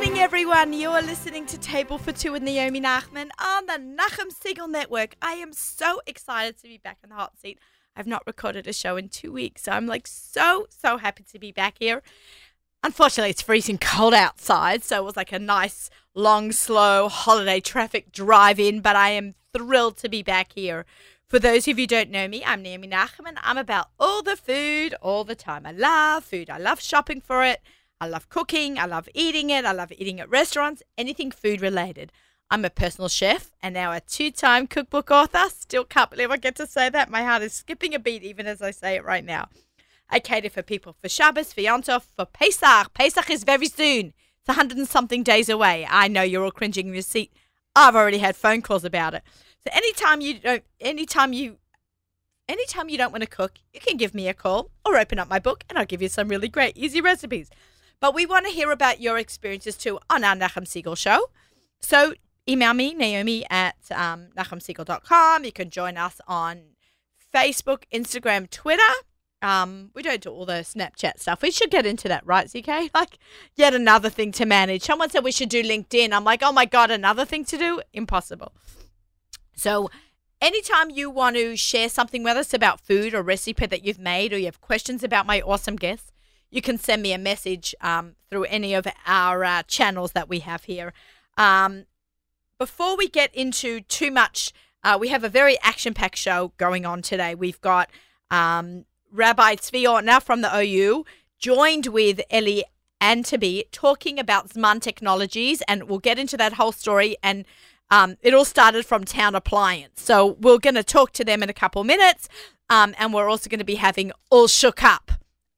morning, everyone. You are listening to Table for Two with Naomi Nachman on the Nachum Segal Network. I am so excited to be back in the hot seat. I've not recorded a show in two weeks, so I'm like so, so happy to be back here. Unfortunately, it's freezing cold outside, so it was like a nice, long, slow holiday traffic drive in, but I am thrilled to be back here. For those of you who don't know me, I'm Naomi Nachman. I'm about all the food all the time. I love food, I love shopping for it. I love cooking. I love eating it. I love eating at restaurants, anything food related. I'm a personal chef and now a two time cookbook author. Still can't believe I get to say that. My heart is skipping a beat even as I say it right now. I cater for people for Shabbos, for Yom Tov, for Pesach. Pesach is very soon. It's a hundred and something days away. I know you're all cringing in your seat. I've already had phone calls about it. So anytime you don't, anytime you, anytime you don't want to cook, you can give me a call or open up my book and I'll give you some really great easy recipes. But we want to hear about your experiences too on our Nachum Segal show. So email me, Naomi at um, NachumSegal.com. You can join us on Facebook, Instagram, Twitter. Um, we don't do all the Snapchat stuff. We should get into that, right, ZK? Like, yet another thing to manage. Someone said we should do LinkedIn. I'm like, oh my God, another thing to do? Impossible. So, anytime you want to share something with us about food or recipe that you've made, or you have questions about my awesome guests, you can send me a message um, through any of our uh, channels that we have here. Um, before we get into too much, uh, we have a very action packed show going on today. We've got um, Rabbi Tzvi Ortner from the OU joined with Ellie Antaby talking about Zman technologies, and we'll get into that whole story. And um, it all started from Town Appliance. So we're going to talk to them in a couple minutes. Um, and we're also going to be having All Shook Up.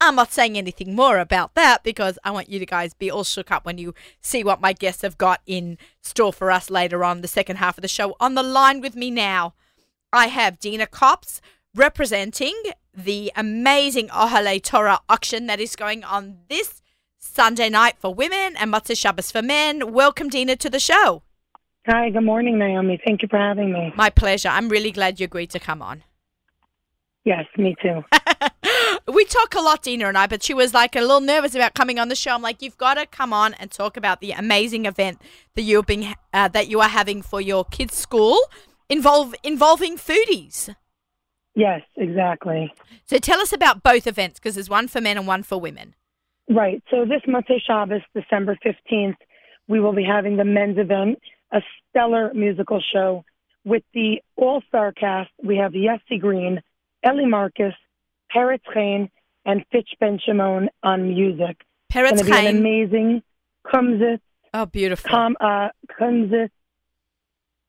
I'm not saying anything more about that because I want you to guys be all shook up when you see what my guests have got in store for us later on the second half of the show. On the line with me now, I have Dina Cops representing the amazing Oholei Torah auction that is going on this Sunday night for women and Motzei Shabbos for men. Welcome, Dina, to the show. Hi, good morning, Naomi. Thank you for having me. My pleasure. I'm really glad you agreed to come on. Yes, me too. we talk a lot, Dina and I, but she was like a little nervous about coming on the show. I'm like, you've got to come on and talk about the amazing event that you're being uh, that you are having for your kids' school, involve involving foodies. Yes, exactly. So tell us about both events because there's one for men and one for women. Right. So this Motzei Shabbos, December 15th, we will be having the men's event, a stellar musical show with the all-star cast. We have Yossi Green, Ellie Marcus, Peretz Chain, and Fitch Ben Shimon on music. Peretz It's be an Chaim. amazing Kumzitz, Oh, beautiful. com, uh, Kumzitz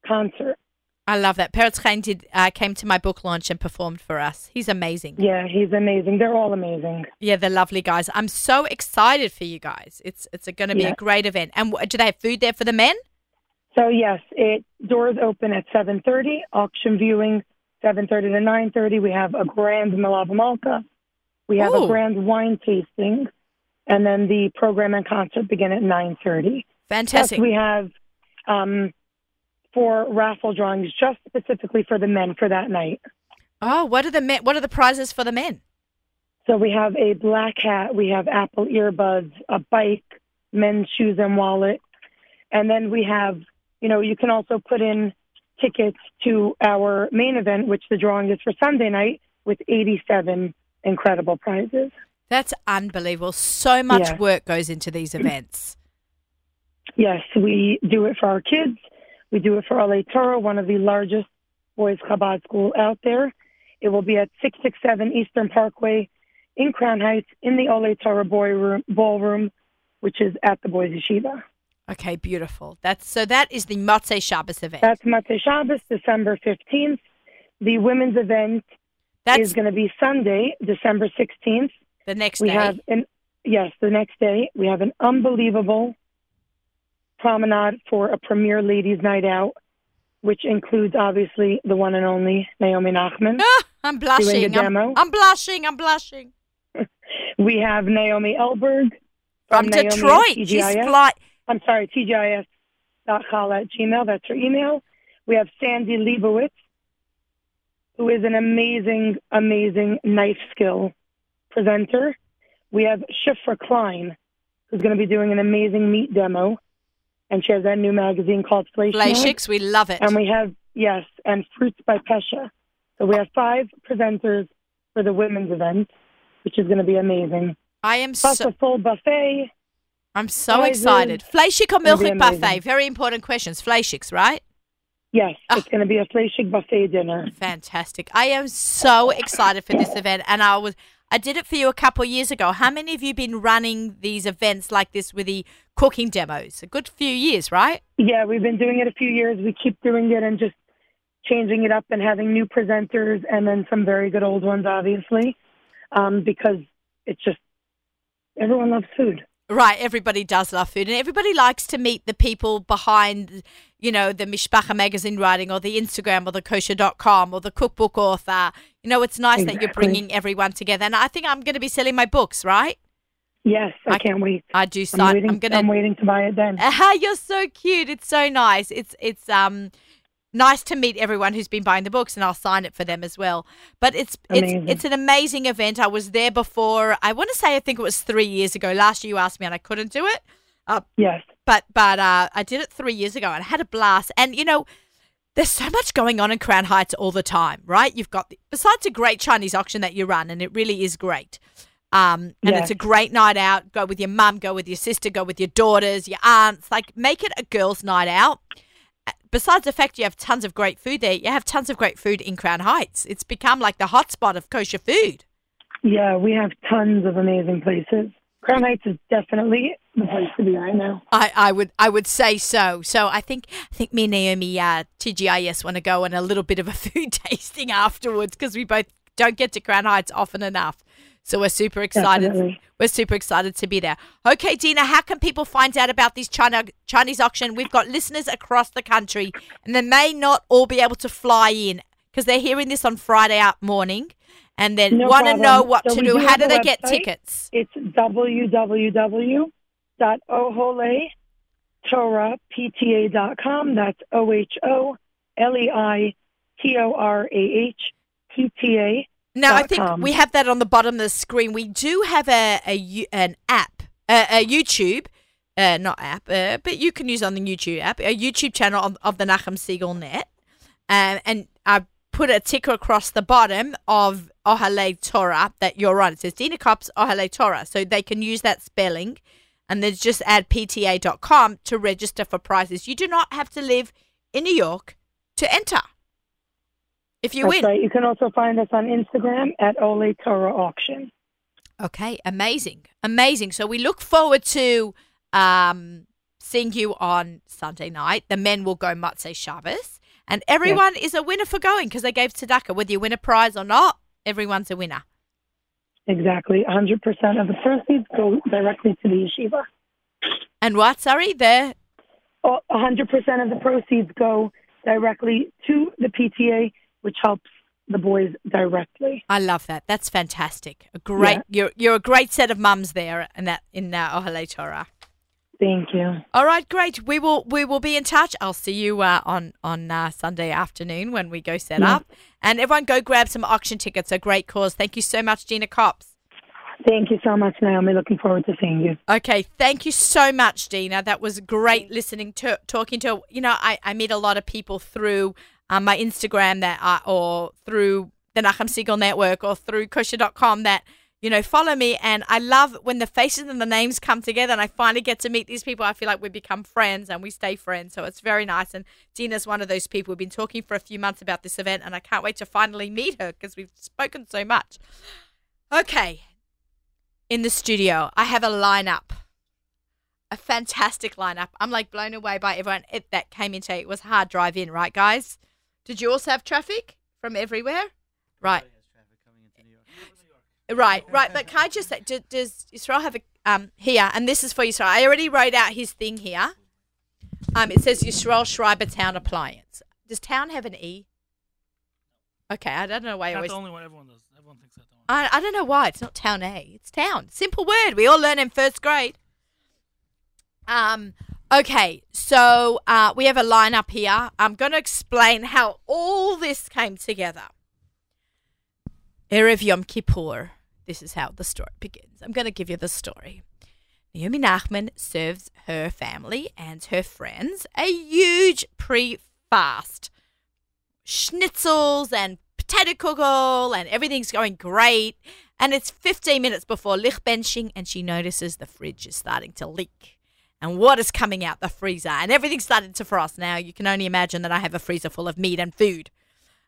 concert. I love that. Peretz Chaim did uh, came to my book launch and performed for us. He's amazing. Yeah, he's amazing. They're all amazing. Yeah, they're lovely guys. I'm so excited for you guys. It's it's going to be Yeah. a great event. And w- do they have food there for the men? So yes, it doors open at 7:30. Auction viewing 7:30 to 9:30. We have a grand Melava Malka. We have Ooh. a grand wine tasting, and then the program and concert begin at 9:30. Plus, Fantastic. we have um, four raffle drawings just specifically for the men for that night. oh, what are the men? What are the prizes for the men? So we have a black hat, we have Apple earbuds, a bike, men's shoes and wallet, and then we have, you know, you can also put in tickets to our main event, which the drawing is for Sunday night, with 87 incredible prizes. That's unbelievable. So much Yeah. work goes into these events. Yes, we do it for our kids. We do it for LA Toro, one of the largest boys Chabad school out there. It will be at 667 Eastern Parkway in Crown Heights in the Oholei Torah boy room, ballroom, which is at the Boys Yeshiva. Okay, beautiful. That's so. That is the Motzei Shabbos event. That's Motzei Shabbos, December 15th. The women's event That's is going to be Sunday, December 16th. the next We day. have an yes, the next day we have an unbelievable promenade for a premier ladies' night out, which includes obviously the one and only Naomi Nachman. Ah, I'm blushing. I'm, demo. I'm blushing. I'm blushing. We have Naomi Elberg From Naomi Detroit. She's fly. I'm sorry, TGIS.call at Gmail. That's her email. We have Sandy Leibowitz, who is an amazing, amazing knife skill presenter. We have Shifra Klein, who's going to be doing an amazing meat demo, and she has that new magazine called Fleisch. Fleishigs, we love it. And we have yes, and Fruits by Pesha. So we have five presenters for the women's event, which is going to be amazing. I am Plus so a full buffet. I'm so excited. Fleischig or Milchig buffet? Very important questions. Fleischig's, right? Yes, Ah. it's going to be a Fleischig buffet dinner. Fantastic. I am so excited for this event and I was I did it for you a couple of years ago. How many of you been running these events like this with the cooking demos? A good few years, right? Yeah, we've been doing it a few years. We keep doing it and just changing it up and having new presenters and then some very good old ones, obviously, um, because it's just everyone loves food. Right, everybody does love food and everybody likes to meet the people behind, you know, the Mishpacha magazine writing or the Instagram or the kosher.com or the cookbook author. You know, it's nice that you're bringing everyone together. And I think I'm going to be selling my books, right? Yes, I, I- can't wait. I do I'm sign. waiting. I'm going to I'm waiting to buy it then. Ah, you're so cute. It's so nice. It's it's um nice to meet everyone who's been buying the books, and I'll sign it for them as well. But it's Amazing. it's it's an amazing event. I was there before. I want to say I think it was three years ago. Last year you asked me, and I couldn't do it. Uh, Yes, but but uh, I did it three years ago, and I had a blast. And you know. There's so much going on in Crown Heights all the time, right? You've got, the, besides a great Chinese auction that you run, and it really is great. Um, and Yes. it's a great night out. Go with your mum, go with your sister, go with your daughters, your aunts. Like, make it a girls' night out. Besides the fact you have tons of great food there, you have tons of great food in Crown Heights. It's become like the hotspot of kosher food. yeah, we have tons of amazing places. Crown Heights is definitely the place to be right now. I, I would I would say so. So I think I think me and Naomi uh, TGIS want to go on a little bit of a food tasting afterwards because we both don't get to Crown Heights often enough. So we're super excited. Definitely. We're super excited to be there. Okay, Dina, how can people find out about this China Chinese auction? We've got listeners across the country, and they may not all be able to fly in because they're hearing this on Friday out morning, and they No want to know what So to do. do How do they get tickets? It's www.oholeitorahpta.com. That's O H O L E I T O R A H P T A. Now, I think com. we have that on the bottom of the screen. We do have a, a an app, uh, a YouTube, uh, not app, uh, but you can use on the YouTube app, a YouTube channel of, of the Nachum Segal Net, um, and I put a ticker across the bottom of Oholei Torah that you're on. It says Dina Cops Oholei Torah, so they can use that spelling, and then just add pta.com to register for prizes. You do not have to live in New York to enter. If you That's win. right. You can also find us on Instagram at Oholei Torah Auction. Okay, amazing, amazing. So we look forward to um, seeing you on Sunday night. The men will go Motzei Shabbos, and everyone is a winner for going because they gave tzedakah. Whether you win a prize or not, everyone's a winner. Exactly. 100% of the proceeds go directly to the yeshiva. And what? Sorry, the Oh, 100% of the proceeds go directly to the PTA, which helps the boys directly. I love that. That's fantastic. A great. You're you're a great set of mums there, and that in uh, Oholei Torah. Thank you. All right, great. We will we will be in touch. I'll see you uh, on on uh, Sunday afternoon when we go set Yeah. up. And everyone, go grab some auction tickets. A great cause. Thank you so much, Gina Cops. Thank you so much, Naomi. Looking forward to seeing you. Okay, thank you so much, Dina. That was great listening to talking to. You know, I, I meet a lot of people through um, my Instagram that are, or through the Nachum Segal Network or through kosher.com that you know follow me, and I love when the faces and the names come together, and I finally get to meet these people. I feel like we become friends and we stay friends, so it's very nice. And Dina's one of those people. We've been talking for a few months about this event, and I can't wait to finally meet her because we've spoken so much. Okay, in the studio, I have a lineup, a fantastic lineup. I'm like blown away by everyone it, that came in today. It was a hard drive in, right, guys? Did you also have traffic from everywhere? Right. Right, right. But can I just say, do, does Israel have a um here? And this is for Israel. I already wrote out his thing here. Um, it says Yisrael Schreiber Town Appliance. Does town have an e? Okay, I don't know why I That's always. the only one everyone does. Everyone thinks that. Don't I, I don't know why it's not town A. It's town. Simple word. We all learn in first grade. Um. Okay, so uh, we have a lineup here. I'm going to explain how all this came together. Erev Yom Kippur. This is how the story begins. I'm going to give you the story. Naomi Nachman serves her family and her friends a huge pre fast schnitzels and potato kugel and everything's going great. And it's 15 minutes before lichtbenching and she notices the fridge is starting to leak. And what is coming out the freezer? And everything started to frost. Now you can only imagine that I have a freezer full of meat and food.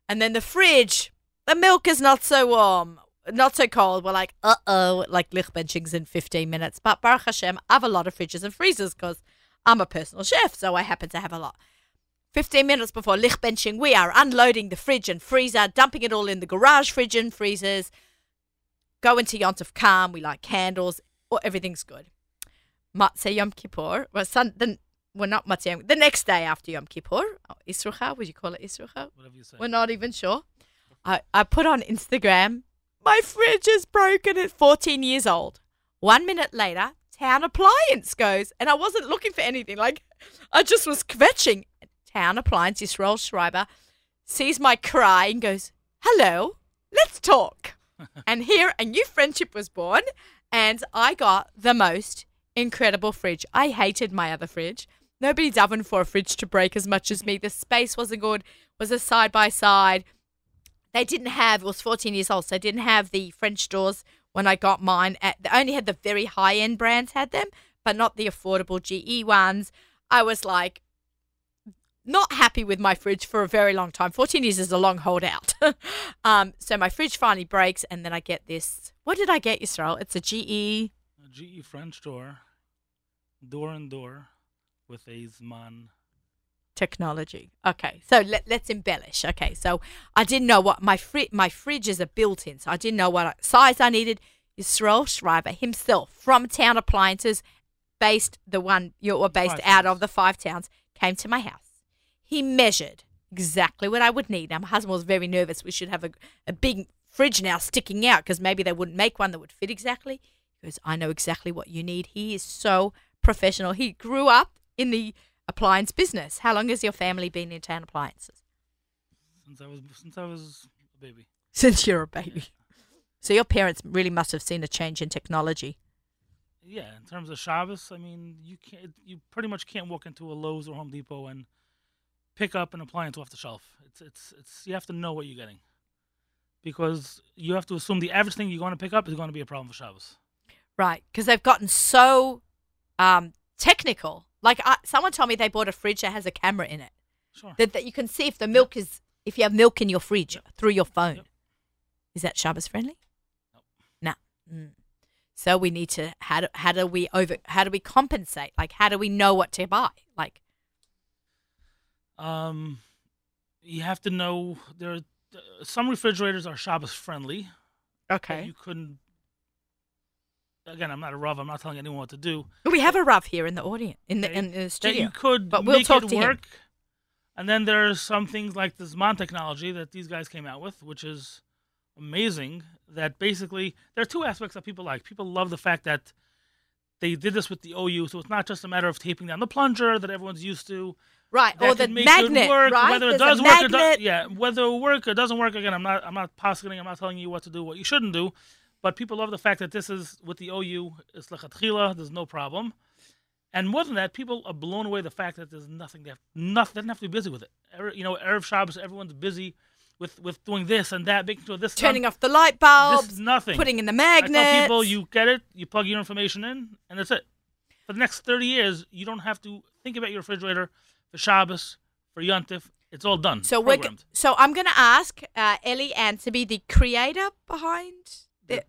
And then the fridge, the milk is not so warm, not so cold. We're like, uh oh, like lichtbenching's in 15 minutes. But Baruch Hashem, I have a lot of fridges and freezers because I'm a personal chef, so I happen to have a lot. 15 minutes before lichtbenching, we are unloading the fridge and freezer, dumping it all in the garage fridge and freezers. Go into Yontif Calm, we light candles, everything's good. Motzei Yom Kippur, well, sun, the, well not Matzah Yom, the next day after Yom Kippur, oh, Isrucha, would you call it Isrucha? Whatever you say. We're not even sure. I, I put on Instagram, my fridge is broken at 14 years old. One minute later, town appliance goes, and I wasn't looking for anything. Like, I just was kvetching. Town appliance, Israel Schreiber, sees my cry and goes, Hello, let's talk. and here a new friendship was born, and I got the most incredible fridge. I hated my other fridge. Nobody davened for a fridge to break as much as me. The space wasn't good. Was a side by side. They didn't have. It was 14 years old, so didn't have the French doors when I got mine. At, they only had the very high end brands had them, but not the affordable GE ones. I was like, not happy with my fridge for a very long time. 14 years is a long holdout. um, so my fridge finally breaks, and then I get this. What did I get, Yisrael? It's a GE. GE French door, door and door, with a Zman. technology. Okay, so let, let's embellish. Okay, so I didn't know what my fri- my fridge is a built-in, so I didn't know what size I needed. Yisrael Schreiber himself from Town Appliances, based the one you were based Five out Towns. of the Five Towns, came to my house. He measured exactly what I would need. Now my husband was very nervous. We should have a, a big fridge now sticking out because maybe they wouldn't make one that would fit exactly. Goes, I know exactly what you need. He is so professional. He grew up in the appliance business. How long has your family been in town appliances? Since I was since I was a baby. Since you're a baby. So your parents really must have seen a change in technology. Yeah, in terms of Shabbos, I mean, you can't. You pretty much can't walk into a Lowe's or Home Depot and pick up an appliance off the shelf. It's it's it's. You have to know what you're getting, because you have to assume the average thing you're going to pick up is going to be a problem for Shabbos. Right, because they've gotten so um, technical. Like I, someone told me they bought a fridge that has a camera in it Sure. that, that you can see if the milk is if you have milk in your fridge through your phone. Yep. Is that Shabbos friendly? Nope. No. Mm. So we need to how do how do we over how do we compensate? Like how do we know what to buy? Like Um, you have to know there. Are, uh, some refrigerators are Shabbos friendly. okay, You couldn't. Again, I'm not a Rav. I'm not telling anyone what to do. we have a Rav here in the audience in the in the studio. you could but we'll make talk it to him. work. And then there's some things like the Zman technology that these guys came out with, which is amazing. That basically there are two aspects that people like. People love the fact that they did this with the OU, so it's not just a matter of taping down the plunger that everyone's used to. right, that or the magnet, it work, right? Whether it There's does work, or magnet. does, yeah, whether it work or doesn't work. Again, I'm not, I'm not positing, I'm not telling you what to do, what you shouldn't do. But people love the fact that this is with the OU, it's lechatchila, there's no problem. And more than that, people are blown away the fact that there's nothing they have, nothing, they don't have to be busy with it. You know, Erev Shabbos, everyone's busy with with doing this and that, making sure this Turning done. off the light This bulbs, is nothing. putting in the I tell people, you get it, you plug your information in, and that's it. For the next 30 years, you don't have to think about your refrigerator for Shabbos, for Yontif. It's all done. So we're so I'm going to ask uh, Ellie be the creator behind the,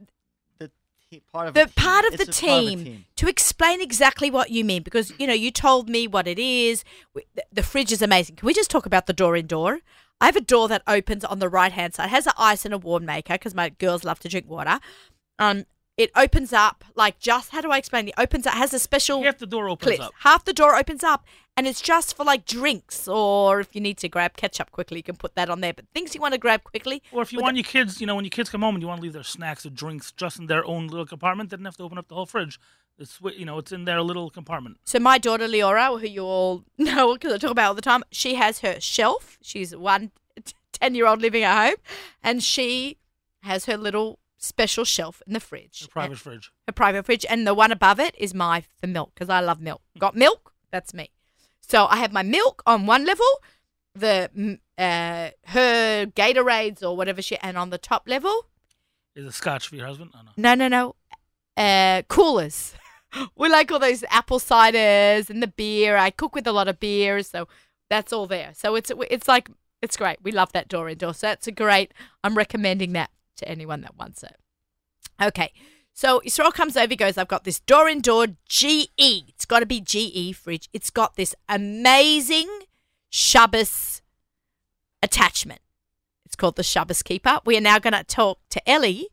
the te- part of the a team. part of the a part of a team, team. to explain exactly what you mean because you know you told me what it is. The, the fridge is amazing. Can we just talk about the door in door? I have a door that opens on the right hand side. It has an ice and a warm maker because my girls love to drink water. Um, it opens up like just how do I explain? It opens up has a special Half the door opens clips. up. Half the door opens up, and it's just for like drinks, or if you need to grab ketchup quickly, you can put that on there. But things you want to grab quickly, Or if you want your kids, you know, when your kids come home and you want to leave their snacks or drinks just in their own little compartment, they don't have to open up the whole fridge. It's you know, it's in their little compartment. So my daughter Leora, who you all know because I talk about all the time, she has her shelf. She's one 10 year old living at home, and she has her little special shelf in the fridge. A private fridge. a private fridge, and the one above it is my for milk because I love milk. Got milk? That's me. So I have my milk on one level, the mm, uh, her Gatorades or whatever she, and on the top level, Is a scotch for your husband? Oh, no. no, no, no, uh, coolers. we like all those apple ciders and the beer. I cook with a lot of beer, so that's all there. So it's it's like it's great. We love that door indoor. So that's a great. I'm recommending that to anyone that wants it. Okay. So Israel comes over, he goes, I've got this door in door GE. It's got to be GE fridge. It's got this amazing Shabbos attachment. It's called the Shabbos Keeper. We are now going to talk to Ellie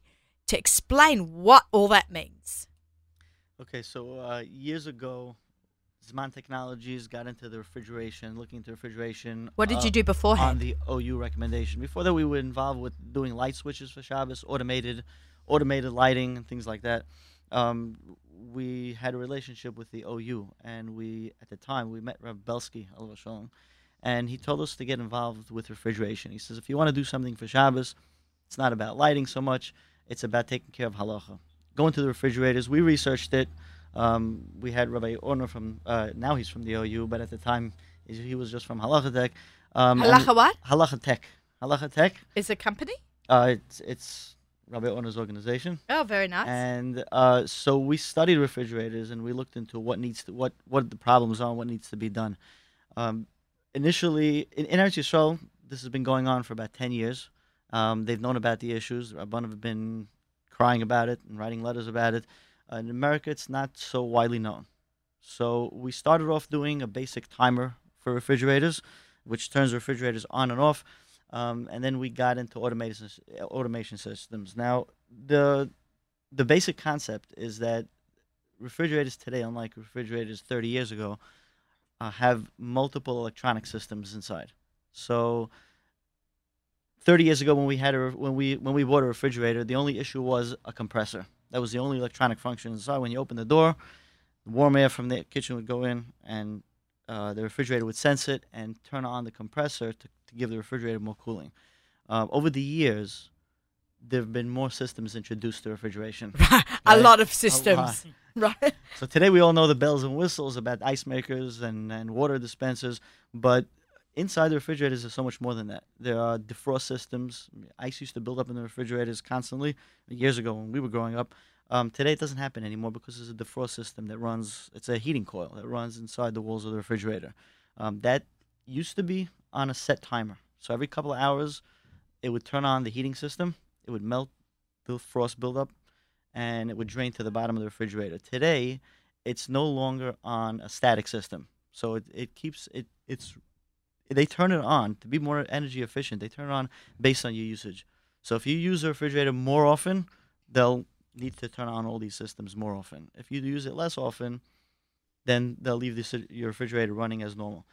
to explain what all that means. Okay, so uh, years ago, Zman Technologies got into the refrigeration, looking into refrigeration. What did uh, you do beforehand? On the OU recommendation. Before that, we were involved with doing light switches for Shabbos, automated, automated lighting, and things like that. Um, we had a relationship with the OU, and we at the time we met Rav Belsky, Shalom, and he told us to get involved with refrigeration. He says if you want to do something for Shabbos, it's not about lighting so much; it's about taking care of halacha. Going to the refrigerators, we researched it. Um, we had Rabbi Orner from uh, now he's from the OU, but at the time he was just from Halacha Tech. Um, Halacha what? Halacha Tech. Halacha Tech. Is a company? Uh, it's it's Rabbi Orner's organization, Oh, very nice. and uh, so we studied refrigerators and we looked into what needs to what what the problems are, and what needs to be done. Um, initially, in, in Eretz Yisrael, this has been going on for about ten years. Um, they've known about the issues. The Rabbanim have been crying about it and writing letters about it. Uh, in America, it's not so widely known. So we started off doing a basic timer for refrigerators, which turns refrigerators on and off. Um, and then we got into automation automation systems. Now, the the basic concept is that refrigerators today, unlike refrigerators 30 years ago, uh, have multiple electronic systems inside. So, 30 years ago, when we had a when we when we bought a refrigerator, the only issue was a compressor. That was the only electronic function inside. When you open the door, the warm air from the kitchen would go in, and uh, the refrigerator would sense it and turn on the compressor to, to give the refrigerator more cooling. Uh, over the years, there have been more systems introduced to refrigeration. a Right. lot of lot. systems. Right. So today we all know the bells and whistles about ice makers and, and water dispensers, but inside the refrigerators there's so much more than that. There are defrost systems. Ice used to build up in the refrigerators constantly years ago when we were growing up. Um, today it doesn't happen anymore because there's a defrost system that runs. It's a heating coil that runs inside the walls of the refrigerator. Um, that used to be on a set timer. So every couple of hours, it would turn on the heating system. It would melt the frost buildup, and it would drain to the bottom of the refrigerator. Today, it's no longer on a static system. So it, it keeps it it's they turn it on to be more energy efficient. They turn it on based on your usage. So if you use the refrigerator more often, they'll need to turn on all these systems more often. If you use it less often, then they'll leave this, your refrigerator running as normal.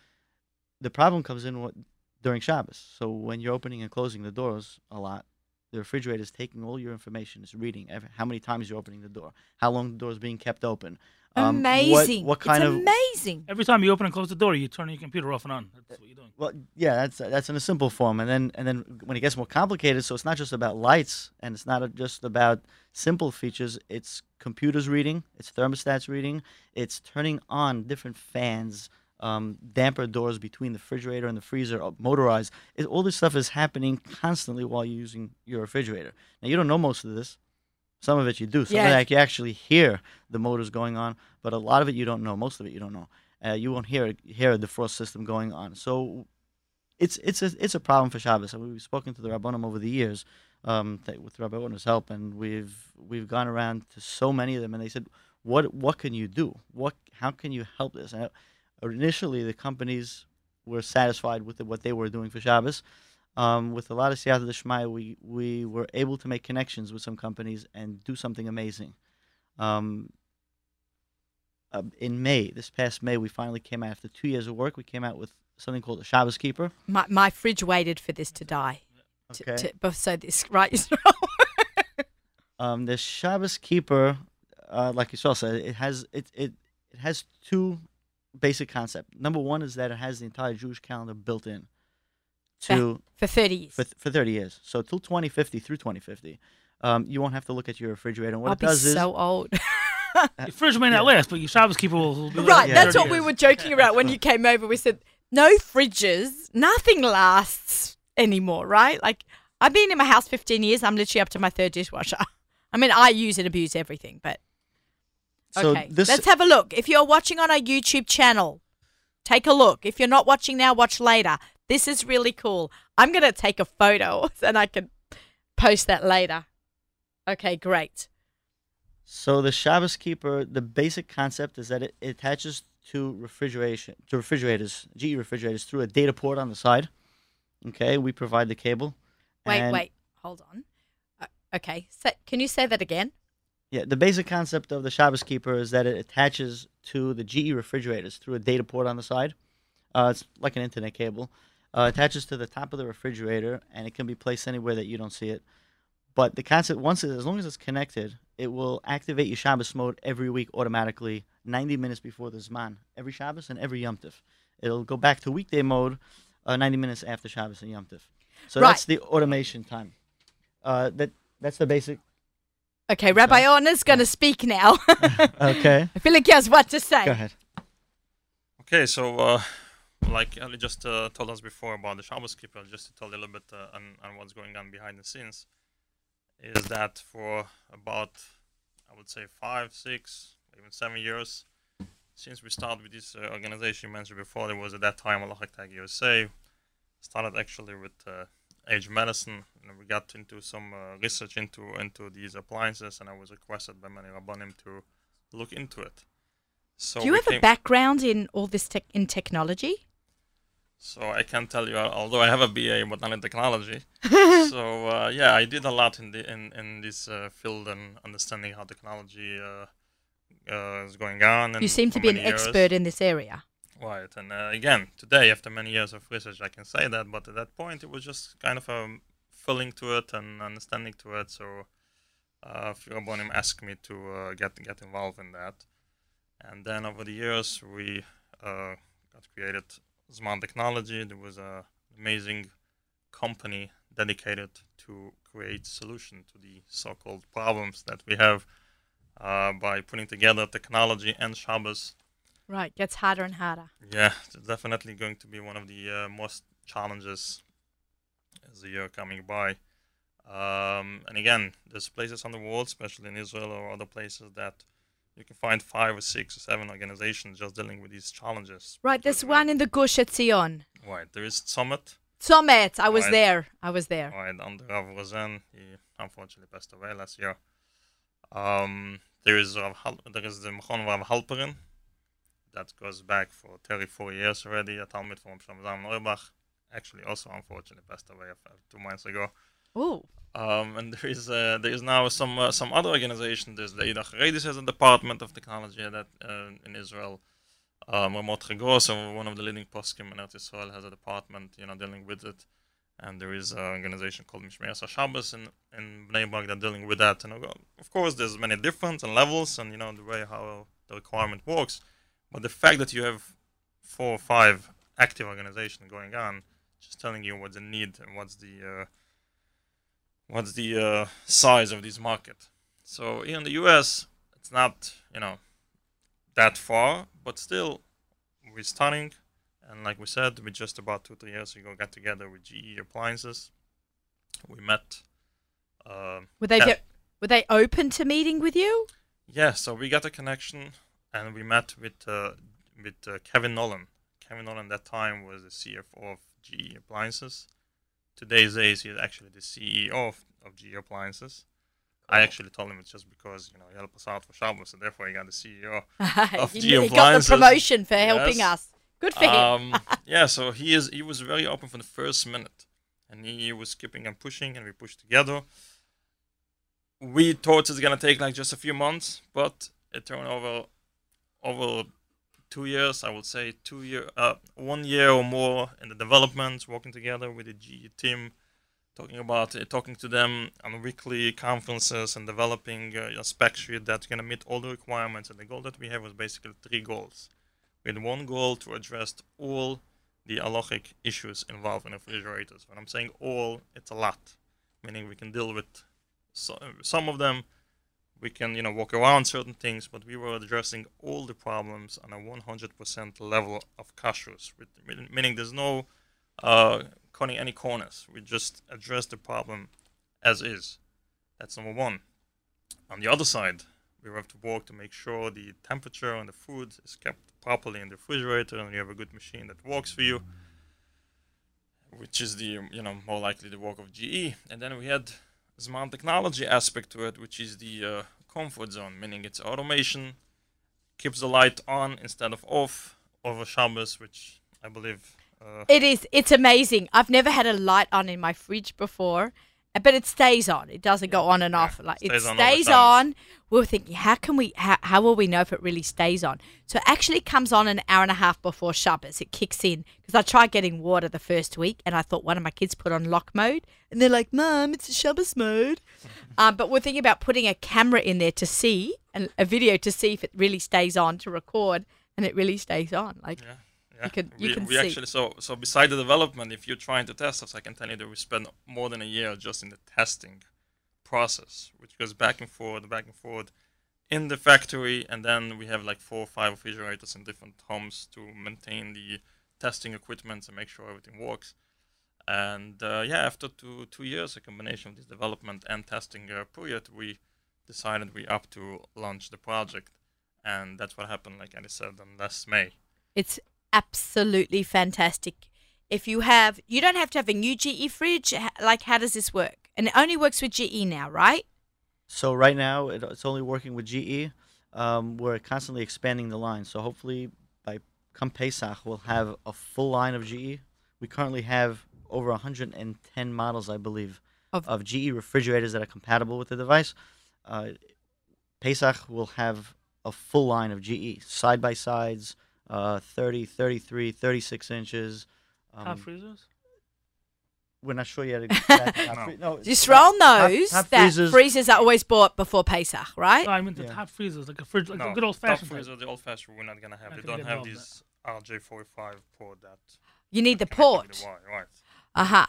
The problem comes in what, during Shabbos. So when you're opening and closing the doors a lot, the refrigerator is taking all your information. It's reading every, how many times you're opening the door, how long the door is being kept open. Um, amazing. What, kind it's of amazing. Every time you open and close the door, you turn your computer off and on. That's what you're doing. Well, yeah, that's that's in a simple form, and then and then when it gets more complicated, so it's not just about lights, and it's not just about simple features. It's computers reading, it's thermostats reading, it's turning on different fans, um, damper doors between the refrigerator and the freezer, uh, motorized. It, all this stuff is happening constantly while you're using your refrigerator. Now you don't know most of this. Some of it you do. Some Yeah. of it you actually hear the motors going on, but a lot of it you don't know. Most of it you don't know. Uh, you won't hear hear the frost system going on. So it's it's a it's a problem for Shabbos. And we've spoken to the Rabbanim over the years um, that, with Rabbi Orner's help, and we've we've gone around to so many of them, and they said, "What what can you do? What how can you help this?" And uh, initially, the companies were satisfied with the, what they were doing for Shabbos. Um, with a lot of Siyata D'Shmaya, we we were able to make connections with some companies and do something amazing. Um, uh, in May, this past May, we finally came out after two years of work. We came out with something called a Shabbos Keeper. My, my fridge waited for this to die. Okay. to, but so this right Israel. Um, the Shabbos Keeper, uh, like you saw, said it has it, it it has two basic concepts. Number one is that it has the entire Jewish calendar built in to for thirty years. for, for 30 years. So till 2050 through 2050, um, you won't have to look at your refrigerator. And what I'll it be does is so old. Your fridge may not last, but your Shabbos keeper will, will be right, Yeah. that's what 30 we were joking about when you came over. We said no fridges, nothing lasts anymore, right? Like I've been in my house 15 years. I'm literally up to my third dishwasher. I mean, I use and abuse everything, but so okay. this Let's have a look. If you're watching on our YouTube channel, take a look. If you're not watching now, watch later. This is really cool. I'm going to take a photo and I can post that later. Okay, great. So the Shabbos keeper, the basic concept is that it, it attaches to refrigeration to refrigerators, GE refrigerators through a data port on the side. Okay, we provide the cable. Wait, wait. Hold on. Uh, okay. So, can you say that again? Yeah, the basic concept of the Shabbos keeper is that it attaches to the GE refrigerators through a data port on the side. Uh, it's like an internet cable. Uh, attaches to the top of the refrigerator, and it can be placed anywhere that you don't see it. But the concept, once it, as long as it's connected, it will activate your Shabbos mode every week automatically, 90 minutes before the Zman, every Shabbos and every Yom Tiv. It'll go back to weekday mode, uh, 90 minutes after Shabbos and Yom Tiv. So Right. that's the automation time. Uh, that that's the basic. Okay, Rabbi Orner's going to speak now. Okay, I feel like he has what to say. go ahead. Okay, so uh, like Ali just uh, told us before about the Shabbos keeper, just to tell a little bit uh, on, on what's going on behind the scenes, is that for about, I would say, five, six, even seven years, since we started with this uh, organization you mentioned before, there was at that time Halacha Tech USA, started actually with uh, age medicine, and we got into some uh, research into into these appliances, and I was requested by many Rabbanim to look into it. So Do you have a background in all this tech in technology? So I can tell you, although I have a BA but not in technology. so uh, yeah, I did a lot in the in in this uh, field and understanding how technology uh, uh, is going on. And You seem to be an years. expert in this area. Right, and uh, again, today after many years of research, I can say that. But at that point, it was just kind of a filling to it and understanding to it. So uh, asked me to uh, get get involved in that, and then over the years, we uh, got created Zman Technology. There was a amazing company dedicated to create solution to the so-called problems that we have uh, by putting together technology and Shabbos Right, gets harder and harder. yeah, it's definitely going to be one of the uh, most challenges as the year coming by. Um, and again, there's places on the world, especially in Israel or other places, that you can find five or six or seven organizations just dealing with these challenges. Right, there's one in the Gush Etzion. Right, there is Zomet. Zomet. I was Right. there. I was there. Right, under Rav Rosen, he unfortunately passed away last year. Um, there is Rav Hal- there is the Mechon Rav Halperin, that goes back for 34 years already. A Talmud from Shamzam Neubach, actually also unfortunately passed away two months ago. Ooh. Um, and there is uh, there is now some uh, some other organization. There's the Eidah Chareidis has a department of technology that uh, in Israel. Um, Ramot Chagos, one of the leading poskim in Eretz Israel, has a department, you know, dealing with it. And there is an organization called Mishmer Shabbos in in Bnei Brak that dealing with that. And uh, of course, there's many different and levels, and you know the way how the requirement works. But the fact that you have four or five active organizations going on, just telling you what's the need and what's the uh, what's the uh, size of this market. So here in the US, it's not you know that far, but still we're starting. And like we said, we just about two three years ago got together with GE Appliances. We met. Uh, Were they were they open to meeting with you? yeah, so we got a connection, and we met with uh, with uh, Kevin Nolan. Kevin Nolan at that time was the CFO of GE Appliances. Today's days, he's actually the CEO of, of GE Appliances. I actually told him it's just because you know he helped us out for Shabbos, so therefore he got the CEO. Of he, G he got the promotion for helping us. Good for him. um, yeah, so he is he was very open from the first minute, and he was skipping and pushing, and we pushed together. We thought it's gonna take like just a few months, but it turned over over two years. I would say two year, uh, one year or more in the development, working together with the G team, talking about uh, talking to them on weekly conferences and developing uh, a spec sheet that's gonna meet all the requirements. And the goal that we have was basically three goals. We had one goal to address all the halachic issues involved in refrigerators. When I'm saying all, it's a lot, meaning we can deal with So, some of them we can you know walk around certain things, but we were addressing all the problems on a 100% level of meaning- meaning there's no uh, cutting any corners. We just address the problem as is. That's number one. On the other side, we have to work to make sure the temperature on the food is kept properly in the refrigerator, and you have a good machine that works for you, which is the you know more likely the work of GE. And then we had smart technology aspect to it, which is the uh, comfort zone, meaning it's automation, keeps the light on instead of off over Shabbos, which I believe. Uh, It is. It's amazing. I've never had a light on in my fridge before, but it stays on. It doesn't go on and off. Like it stays on stays time. on. We're thinking, how can we? How, how will we know if it really stays on? So it actually comes on an hour and a half before Shabbos. It kicks in because I tried getting water the first week, and I thought one of my kids put on lock mode, and they're like, "Mom, it's a Shabbos mode." um, but we're thinking about putting a camera in there to see and a video to see if it really stays on to record, and it really stays on. Like yeah, yeah. can- you we, can we see. actually so so beside the development, if you're trying to test us, I can tell you that we spend more than a year just in the testing process, which goes back and forth, back and forth in the factory, and then we have like four or five refrigerators in different homes to maintain the testing equipment and make sure everything works. And uh, yeah, after two two years, a combination of this development and testing uh, period, we decided we up to launch the project, and that's what happened. Like I said, on last May. It's absolutely fantastic. If you have, you don't have to have a new GE fridge. Like, how does this work? And it only works with GE now, right? So right now it's only working with GE. Um, we're constantly expanding the line. So hopefully by come Pesach we'll have a full line of GE. We currently have over 110 models, I believe, Of- of, GE refrigerators that are compatible with the device. Uh, Pesach will have a full line of GE side by sides, uh, 30, 33, 36 inches. Um, Top freezers. we're not sure yet. Exactly top No. free- no, Just top- roll knows top that freezers- freezers are always bought before Pesach, right? No, I mean the Yeah. top freezers, like a fridge, like no, a good old top fashioned. freezer, the old fashioned we're not gonna have. Not They don't have involved in this RJ45 port that. You need the port. the wire, right? Uh huh.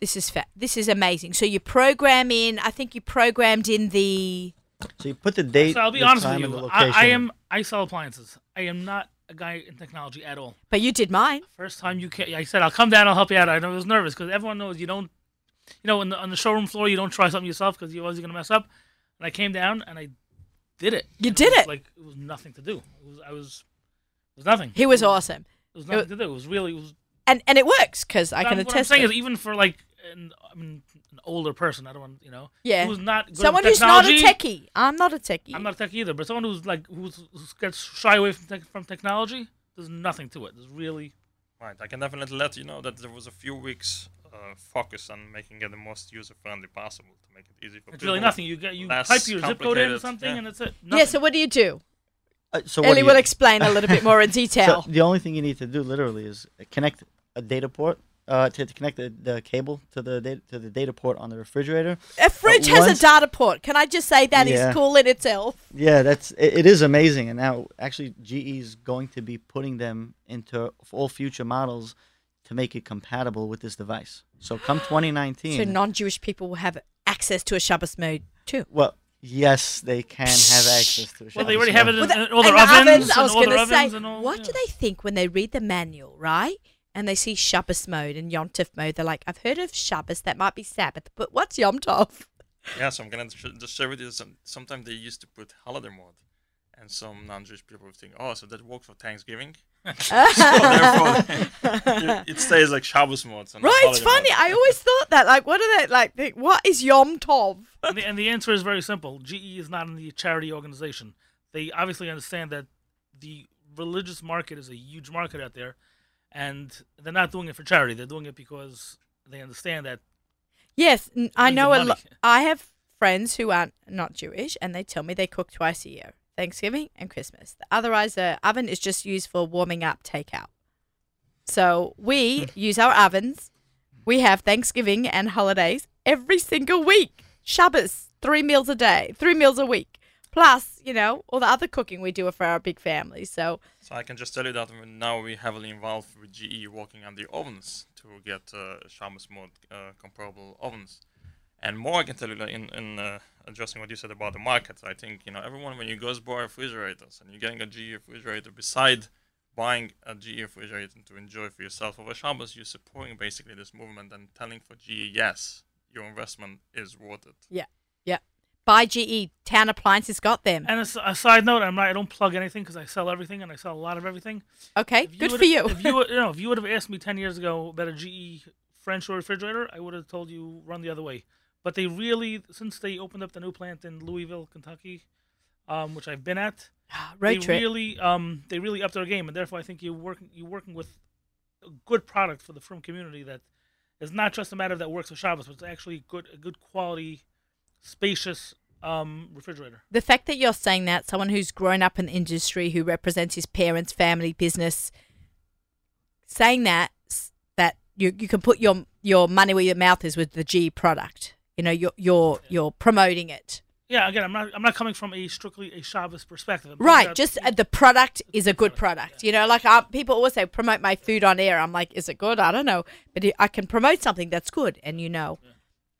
This is fa- this is amazing. So you program in. I think you programmed in the. So you put the date, So I'll be honest with time, and the you. I. I am. I sell appliances. I am not a guy in technology at all. But you did mine. First time you came, I said I'll come down. I'll help you out. I know I was nervous because everyone knows you don't. You know, the, on the showroom floor, you don't try something yourself because you're always gonna mess up. And I came down and I did it. You And did was it. Like it was nothing to do. It was. I was. It was nothing. He was awesome, It was nothing to do. It was really. It was. and and it works because I can what I'm attest. saying it. is, even for like an, I mean, an older person, I don't want you know. Yeah. Who's not good Someone who's not a techie. I'm not a techie. I'm not a techie either, but someone who's like who's, who gets shy away from tech, from technology, there's nothing to it. There's really Right. I can definitely let you know that there was a few weeks uh, focus on making it the most user friendly possible to make it easy for it's people. really nothing. You get you less type your zip code in or something, yeah. and that's it. yeah. So what do you do? Uh, so what Ellie will explain a little bit more in detail. So the only thing you need to do literally is connect a data port. Uh, to, to connect the, the cable to the data, to the data port on the refrigerator. a fridge has once- a data port. Can I just say that is Yeah. cool in itself? Yeah, that's it, it is amazing. And now actually GE is going to be putting them into all future models to make it compatible with this device. So come 2019. So non-Jewish people will have access to a Shabbos mode too. well, yes, they can have access to. a well, they already have it mode. in, Well, in all their and the ovens, I and was all their going to say, ovens and all, what yeah. do they think when they read the manual, right? And they see Shabbos mode and Yom Tov mode. They're like, I've heard of Shabbos, that might be Sabbath, but what's Yom Tov? Yeah, so I'm gonna just share with you. Some, sometimes they used to put holiday mode, and some non-Jewish people would think, "Oh, so that works for Thanksgiving." so therefore, it, it stays like Shabbos mode. So not Right, it's funny. mode. I always thought that. Like, what are they like? Think, what is Yom Tov? and, the, and the answer is very simple. GE is not in the charity organization. They obviously understand that the religious market is a huge market out there, and they're not doing it for charity. They're doing it because they understand that Yes, I know a lot. I have friends who aren't not Jewish, and they tell me they cook twice a year: Thanksgiving and Christmas. Otherwise, the oven is just used for warming up takeout. So we use our ovens. We have Thanksgiving and holidays every single week. Shabbos, three meals a day, three meals a week. Plus, you know, all the other cooking we do for our big family. So So I can just tell you that now we're heavily involved with GE working on the ovens to get uh, Shabbos mode uh, comparable ovens. And more, I can tell you, like in, in uh, addressing what you said about the market, I think, you know, everyone, when you go goes buy refrigerators and you're getting a GE refrigerator, beside buying a GE refrigerator to enjoy for yourself over Shabbos, you're supporting basically this movement and telling for GE, yes, your investment is worth it. Yeah. Yeah. Buy GE. Town Appliances got them. And a side note, I'm not, I don't plug anything because I sell everything and I sell a lot of everything. Okay. Good for you. If you, would- you know, if you would have asked me ten years ago about a GE French door refrigerator, I would have told you run the other way. But they really, since they opened up the new plant in Louisville, Kentucky, um, which I've been at, Road they trip. really, um, they really upped their game, and therefore I think you're working, you're working with a good product for the frum community that is not just a matter that works with Shabbos, but it's actually good, a good quality, spacious um, refrigerator. the fact that you're saying that, someone who's grown up in the industry, who represents his parents' family business, saying that that you you can put your your money where your mouth is with the G product. You know, you're you're you're promoting it. Yeah, again, I'm not, I'm not coming from a strictly a Shabbos perspective. I'm Right, just uh, the product is a good product. You know, like uh, people always say, promote my food on air. I'm like, is it good? I don't know, but I can promote something that's good, and you know,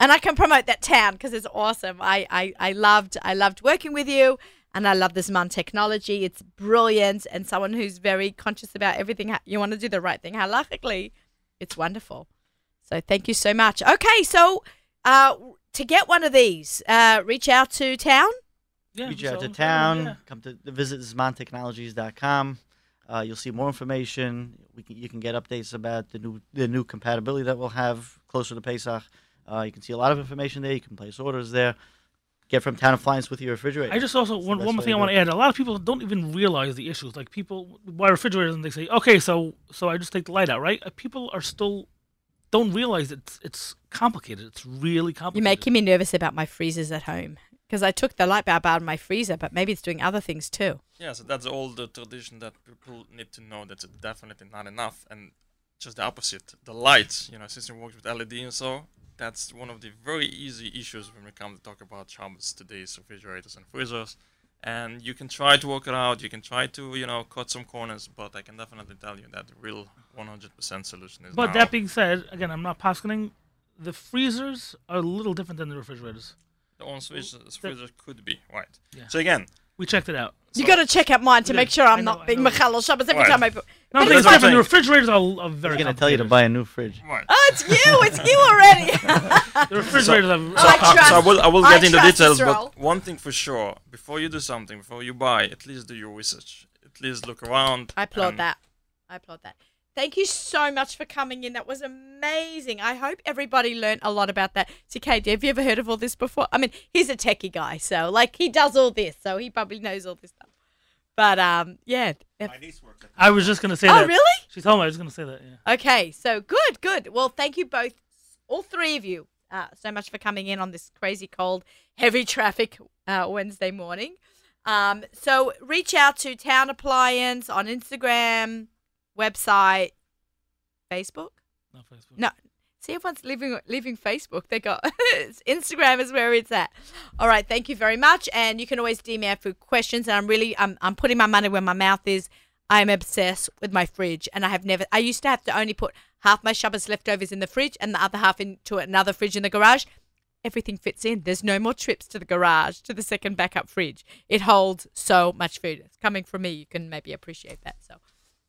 and I can promote that town because it's awesome. I, I I loved I loved working with you, and I love this Mun technology. It's brilliant, and someone who's very conscious about everything. You want to do the right thing halachically. It's wonderful. So thank you so much. Okay, so uh, to get one of these, uh, reach out to town. yeah, reach out so- to town. yeah. Come to visit zmantechnologies.com. Uh, you'll see more information. We can, you can get updates about the new the new compatibility that we'll have closer to Pesach. Uh, you can see a lot of information there. You can place orders there. Get from Town Appliance with your refrigerator. I just also That's one, one more thing I want to add. A lot of people don't even realize the issues. Like people buy refrigerators and they say, "Okay, so so I just take the light out, right?" Uh, People are still don't realize it's it's complicated. It's really complicated. You're making me nervous about my freezers at home because I took the light bulb out of my freezer, but maybe it's doing other things too. Yeah, so that's all the tradition that people need to know that's definitely not enough. And just the opposite, the lights, you know, since we worked with LED and so, that's one of the very easy issues when we come to talk about Shabbos today's refrigerators and freezers. And you can try to work it out, you can try to, you know, cut some corners, but I can definitely tell you that the real 100% solution is But now. that being said, again, I'm not poskening. The freezers are a little different than the refrigerators. the on switch freezer could be, right. Yeah. So again, We checked it out. you got to check out mine to Yeah, make sure I I'm know, not being know. mechalel Shabbos every Right. time I put. No, But but it's it's different. The refrigerators are, are very. He's gonna tell you to buy a new fridge. right. Oh, it's you! It's you already. The refrigerators are. So- I uh, trust- so I will, I will I get into trust details, but one thing for sure: before you do something, before you buy, at least do your research. At least look around. I applaud and- that. I applaud that. Thank you so much for coming in. That was amazing. I hope everybody learned a lot about that. CK, have you ever heard of all this before? I mean, he's a techie guy, so like he does all this, so he probably knows all this stuff. But um, yeah. if- I was just gonna say Oh, that. Oh, really? She told me I was gonna say that. Yeah. Okay, so good, good. Well, thank you both, all three of you, uh, so much for coming in on this crazy cold, heavy traffic uh, Wednesday morning. Um, so reach out to Town Appliance on Instagram, website, Facebook. Not Facebook. No, see everyone's leaving leaving Facebook. They got Instagram is where it's at. All right, thank you very much, and you can always DM me for questions. And I'm really I'm I'm putting my money where my mouth is. I'm obsessed with my fridge, and I have never. I used to have to only put half my Shabbos leftovers in the fridge and the other half into another fridge in the garage. Everything fits in. There's no more trips to the garage to the second backup fridge. It holds so much food. It's coming from me. You can maybe appreciate that. So.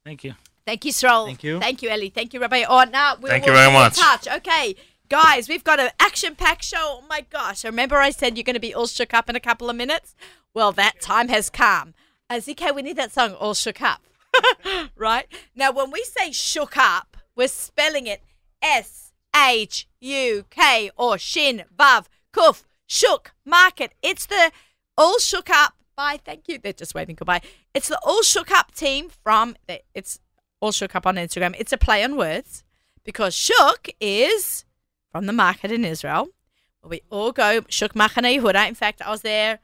Thank you. Thank you, Stroll. Thank you. Thank you, Ellie. Thank you, Rabbi. Oh, now we'll, Thank you very be in much. touch. Okay, guys, we've got an action-packed show. Oh my gosh! Remember, I said you're going to be all shook up in a couple of minutes. Well, that time has come. Uh, ZK, we need that song, "All Shook Up," right? Now, when we say "shook up," we're spelling it S H U K or Shin Vav Kuf Shook Market. It's the All Shook Up. Bye. Thank you. They're just waving goodbye. It's the All Shook Up team from. It's All Shook Up on Instagram. It's a play on words because Shook is from the market in Israel. We all go Shuk Machane Yehuda. In fact, I was there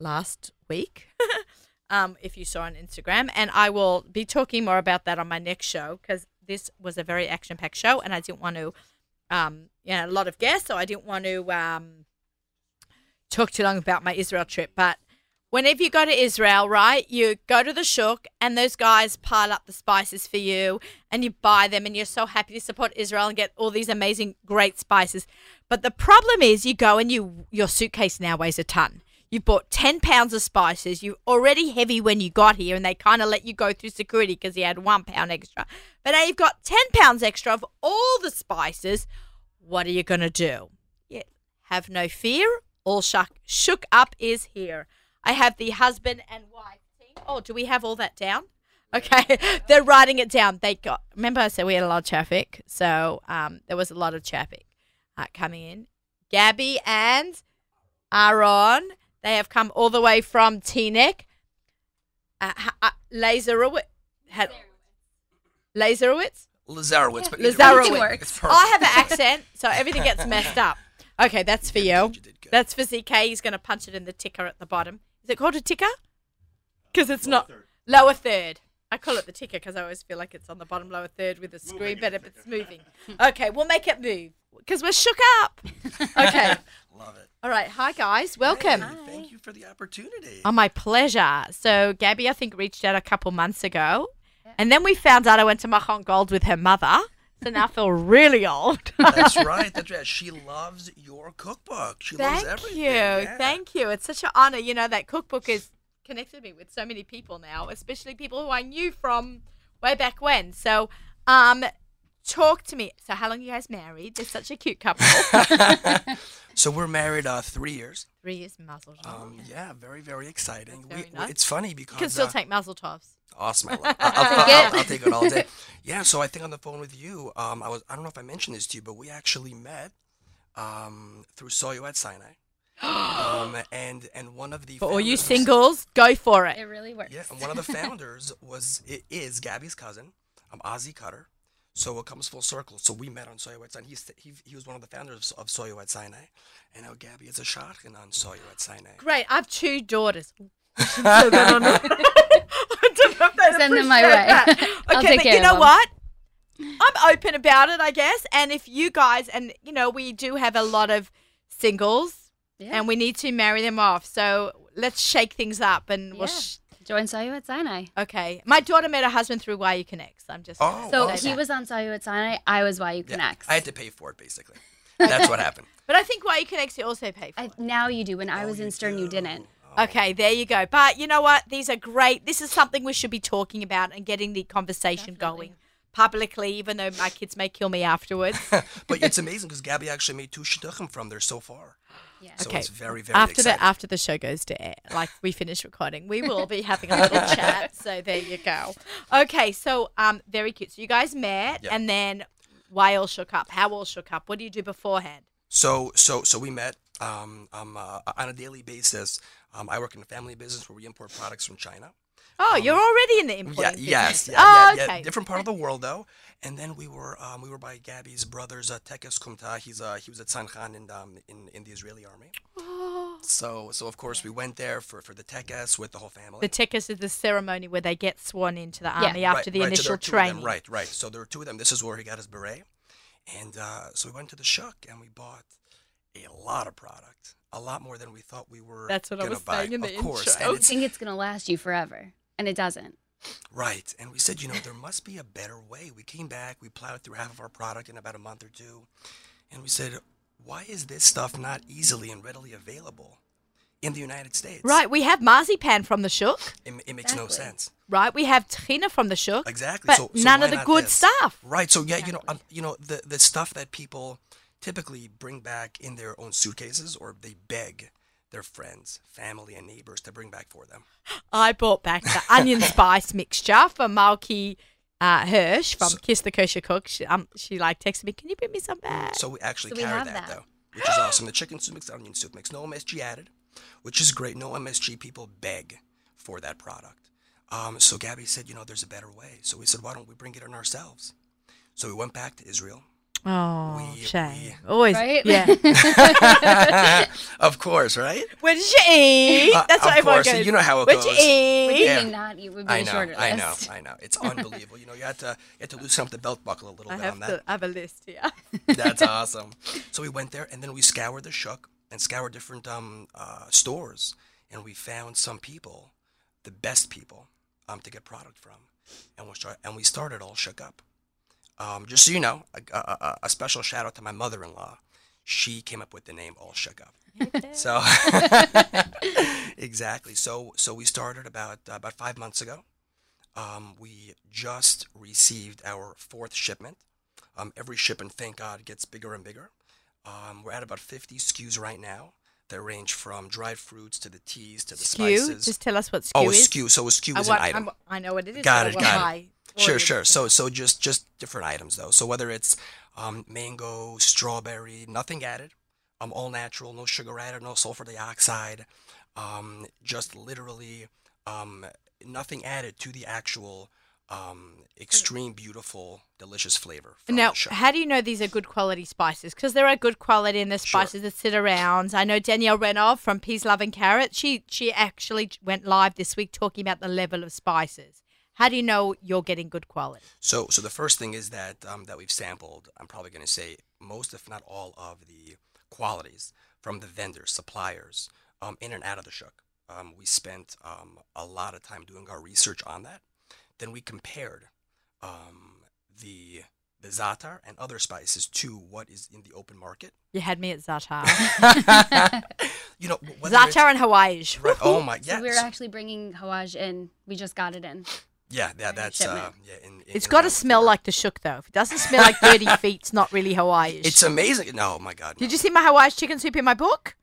last week. um, if you saw on Instagram, and I will be talking more about that on my next show because this was a very action-packed show, and I didn't want to, um, you know, a lot of guests, so I didn't want to um, talk too long about my Israel trip. But whenever you go to Israel, right, you go to the shuk and those guys pile up the spices for you and you buy them and you're so happy to support Israel and get all these amazing, great spices. But the problem is you go and you your suitcase now weighs a ton. You've bought 10 pounds of spices. You're already heavy when you got here, and they kind of let you go through security because you had one pound extra. But now you've got 10 pounds extra of all the spices. What are you going to do? Yeah, have no fear. All shuck, shook up is here. I have the husband and wife team. Oh, do we have all that down? Okay, they're writing it down. They got. Remember, I said we had a lot of traffic, so um, there was a lot of traffic uh, coming in. Gabby and Aaron, they have come all the way from Teaneck. Uh, ha- uh, Lazarowitz. Had, Lazarowitz? Lazarowitz, but Lazarowitz. either way, Anything works. I have an accent, so everything gets messed up. Okay, that's for you. You. That's for ZK. He's going to punch it in the ticker at the bottom. Is it called a ticker? Because it's not lower third. I call it the ticker because I always feel like it's on the bottom lower third with the screen, but if it's moving. Okay, we'll make it move because we're shook up. Okay. Love it. All right. Hi, guys. Welcome. Hey, thank you for the opportunity. Oh, my pleasure. So, Gabby, I think, reached out a couple months ago. And then we found out I went to Machon Gold with her mother. So now I feel really old. That's right. That's right. She loves your cookbook. She loves everything. Thank you. Yeah. Thank you. It's such an honor. You know, that cookbook has connected me with so many people now, especially people who I knew from way back when. So, um, talk to me. So, how long are you guys married? They're such a cute couple. So we're married uh, three years. Three years mazel tov. Um, yeah, very, very exciting. Very we, nice. It's funny because You can still uh, take mazel tovs. Awesome. I love, I'll, I'll, I'll, I'll take it all day. Yeah. So I think on the phone with you, um, I was I don't know if I mentioned this to you, but we actually met um, through Saw You at Sinai. um, and and one of the For all you founders- singles, go for It it. really works. Yeah, and one of the founders was it is Gabby's cousin, um, Ozzy Cutter. So it comes full circle. So we met on Saw You at Sinai. He's, he he was one of the founders of, of Saw You at Sinai, and now Gabby is a shadchan on Saw You at Sinai. Great. I have two daughters. Send them my way. that. I'll Okay, take but care you know them. what? I'm open about it, I guess. And if you guys, and you know, we do have a lot of singles, Yeah. and we need to marry them off. So let's shake things up, and we'll. Yeah. Sh- Join Saw You at Sinai. okay, my daughter met her husband through YU Connects. I'm just. Oh, So say he that. was on Saw You at Sinai. I was YU Yeah, Connects. I had to pay for it basically. That's what happened. But I think YU Connects you also pay for. I, it. now you do. When I Oh, was in Stern, you didn't. Okay, there you go. But you know what? These are great. This is something we should be talking about and getting the conversation Definitely. going publicly, even though my kids may kill me afterwards. but it's amazing because Gabby actually made two shidduchim from there so far. Yeah. So Okay. it's very, very after exciting. the after the show goes to air, like we finish recording, we will be having a little chat. So there you go. Okay, so um, very cute. So you guys met, Yeah. and then why all shook up? How all shook up? What do you do beforehand? So, so, so we met um, um, uh, on a daily basis. Um, I work in a family business where we import products from China. Oh, you're already in the Yeah, yes, business. yeah, oh, yeah, okay. yeah. Different part of the world though. And then we were um, we were by Gabby's brother's uh, Tekes Kumta. He's uh, he was at Sankhan in um, in in the Israeli army. Oh. So so of course we went there for for the Tekes with the whole family. The Tekes is the ceremony where they get sworn into the Yeah. army after Right, the right, so initial are two of them, training. Right, right. So there were two of them. This is where he got his beret. And uh, so we went to the shuk and we bought a lot of product, a lot more than we thought we were. That's what I gonna was buy. saying in the of course. intro. And I think it's gonna last you forever, and it doesn't. Right. And we said, you know, there must be a better way. We came back, we plowed through half of our product in about a month or two. And we said, why is this stuff not easily and readily available in the United States? Right, we have marzipan from the shuk. It, it makes no sense. Right, we have tahina from the shuk. Exactly. But so, so none of the good this? stuff. Right. So yeah, you know, um, you know the the stuff that people typically bring back in their own suitcases, or they beg their friends, family, and neighbors to bring back for them. I bought back the onion spice mixture for Malky uh, Hirsch from So- Kiss the Kosher Cook. She, um, she like texted me, "Can you bring me some back?" So we actually So we carry have that, that. though, which is awesome. The chicken soup mix, the onion soup mix, no MSG added, which is great. No MSG. People beg for that product. Um, so Gabby said, you know, there's a better way. So we said, why don't we bring it in ourselves? So we went back to Israel. Oh, We- shame. Always, Right? yeah. of course, right? Where did you eat? Uh, That's of what everyone course, goes. you know how it Where'd goes. you What do eat? you Yeah. mean not eat would be I a know, shorter I know. I know. It's unbelievable. You know, you had to you had to loosen up the belt buckle a little I bit have on to that. I have a list here. That's awesome. So we went there, and then we scoured the shuk and scoured different um, uh, stores and we found some people, the best people, um, to get product from, and we start and we started all shook up. Um, just so you know, a, a, a- special shout out to my mother-in-law. She came up with the name All Shook Up. So exactly. So so we started about uh, about five months ago. Um, we just received our fourth shipment. Um, every shipment, thank God, gets bigger and bigger. Um, we're at about 50 SKUs right now. They range from dried fruits to the teas to the Skew. spices. Just tell us what skew is. oh, is. SKU. So a SKU I, is want- an item. I'm- I know what it is. Got it, got it. Sure, sure. So, so just just different items though. So whether it's um, mango, strawberry, nothing added, um, all natural, no sugar added, no sulfur dioxide, um, just literally um, nothing added to the actual um, extreme, beautiful, delicious flavor. Now, how do you know these are good quality spices? Because there are good quality in the Sure. spices that sit around. I know Danielle Renov from Peas, Love and Carrot. She she actually went live this week talking about the level of spices. How do you know you're getting good quality? So, so the first thing is that um, that we've sampled. I'm probably going to say most, if not all, of the qualities from the vendors, suppliers, um, in and out of the shuk. Um, we spent um, a lot of time doing our research on that. Then we compared um, the the za'atar and other spices to what is in the open market. You had me at Za'atar. you know, wh- Za'atar and Hawaj. Right, oh my, So we're actually bringing Hawaj in. We just got it in. Yeah, yeah, that's uh, shipment. yeah. In, in, It's in got to smell four. like the shuk though. If it doesn't smell like dirty feet, it's not really Hawaj. It's amazing. No, my God. Did no. you see my Hawaj chicken soup in my book?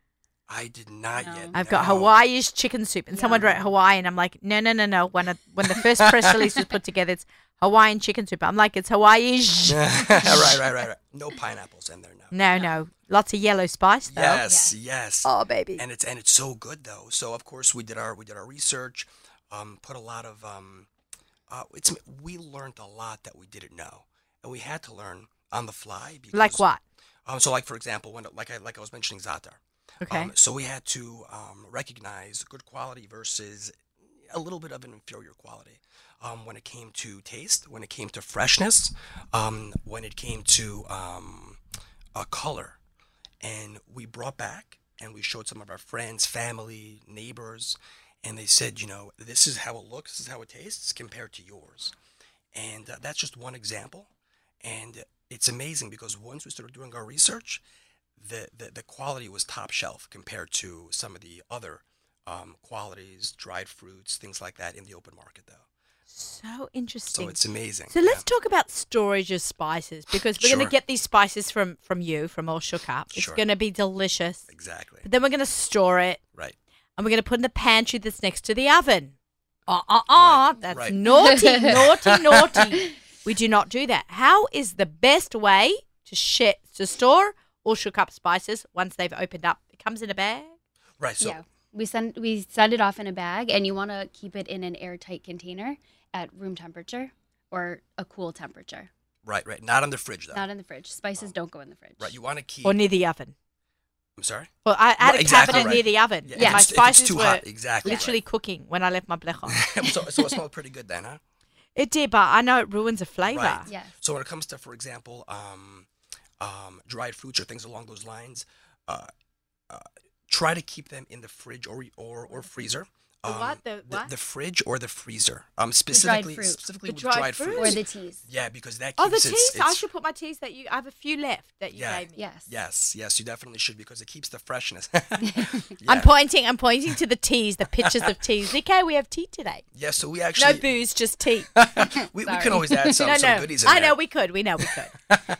I did not No. yet. I've got no. Hawaj chicken soup, and someone wrote Hawaii, and I'm like, no, no, no, no. When a, when the first press release was put together, it's Hawaiian chicken soup. I'm like, it's Hawaj. right, right, right, right. No pineapples in there, no. No, no, lots of yellow spice though. Yes, yes. Oh, baby. And it's and it's so good though. So of course we did our we did our research, um, put a lot of um, uh, it's we learned a lot that we didn't know, and we had to learn on the fly. Because, like what? Um, so like for example, when like I like I was mentioning Zatar. Okay. Um, so we had to um, recognize good quality versus a little bit of an inferior quality. Um, when it came to taste, when it came to freshness, um, when it came to um, a color, and we brought back and we showed some of our friends, family, neighbors, and they said, you know, this is how it looks, this is how it tastes compared to yours, and uh, that's just one example, and it's amazing because once we started doing our research, the, the, the quality was top shelf compared to some of the other um, qualities, dried fruits, things like that in the open market, though. So interesting. So it's amazing. So let's yeah. talk about storage of spices because we're going to get these spices from from you from All Shook Up. It's Sure. going to be delicious. exactly But then we're going to store it right. And we're going to put in the pantry that's next to the oven. Uh uh uh. Right, That's right. naughty, naughty, naughty. We do not do that. How is the best way to share, to store All Shook Up spices once they've opened up? It comes in a bag. Right. So yeah. We send we send it off in a bag, and you want to keep it in an airtight container at room temperature or a cool temperature, right, right. Not in the fridge though. not in the fridge. Spices don't go in the fridge. right. You want to keep. Or near the oven. I'm sorry. Well, I I had Right, a exactly cabinet right. near the oven. Yeah, and if my it's- if spices too were hot, exactly literally right. cooking when I left my blecha. so, so it smelled pretty good then, huh? it did, but I know it ruins the flavor. Right. Yes. So when it comes to, for example, um, um, dried fruits or things along those lines, uh, uh, try to keep them in the fridge or or, or freezer. The Um, what? The what? The fridge or the freezer. Um, dried specifically, fruit. specifically The with dried dried, fruit? fruits. Or the teas. yeah, because that keeps. Oh, keeps the its, teas. I should put my teas that you. I have a few left that you Yeah. gave me. Yes. Yes, yes, you definitely should because it keeps the freshness. I'm pointing. I'm pointing to the teas, the pictures of teas. Okay, we have tea today. yeah, so we actually No booze, just tea. we, we can always add some, no, some no. goodies in I know we could. We know we could.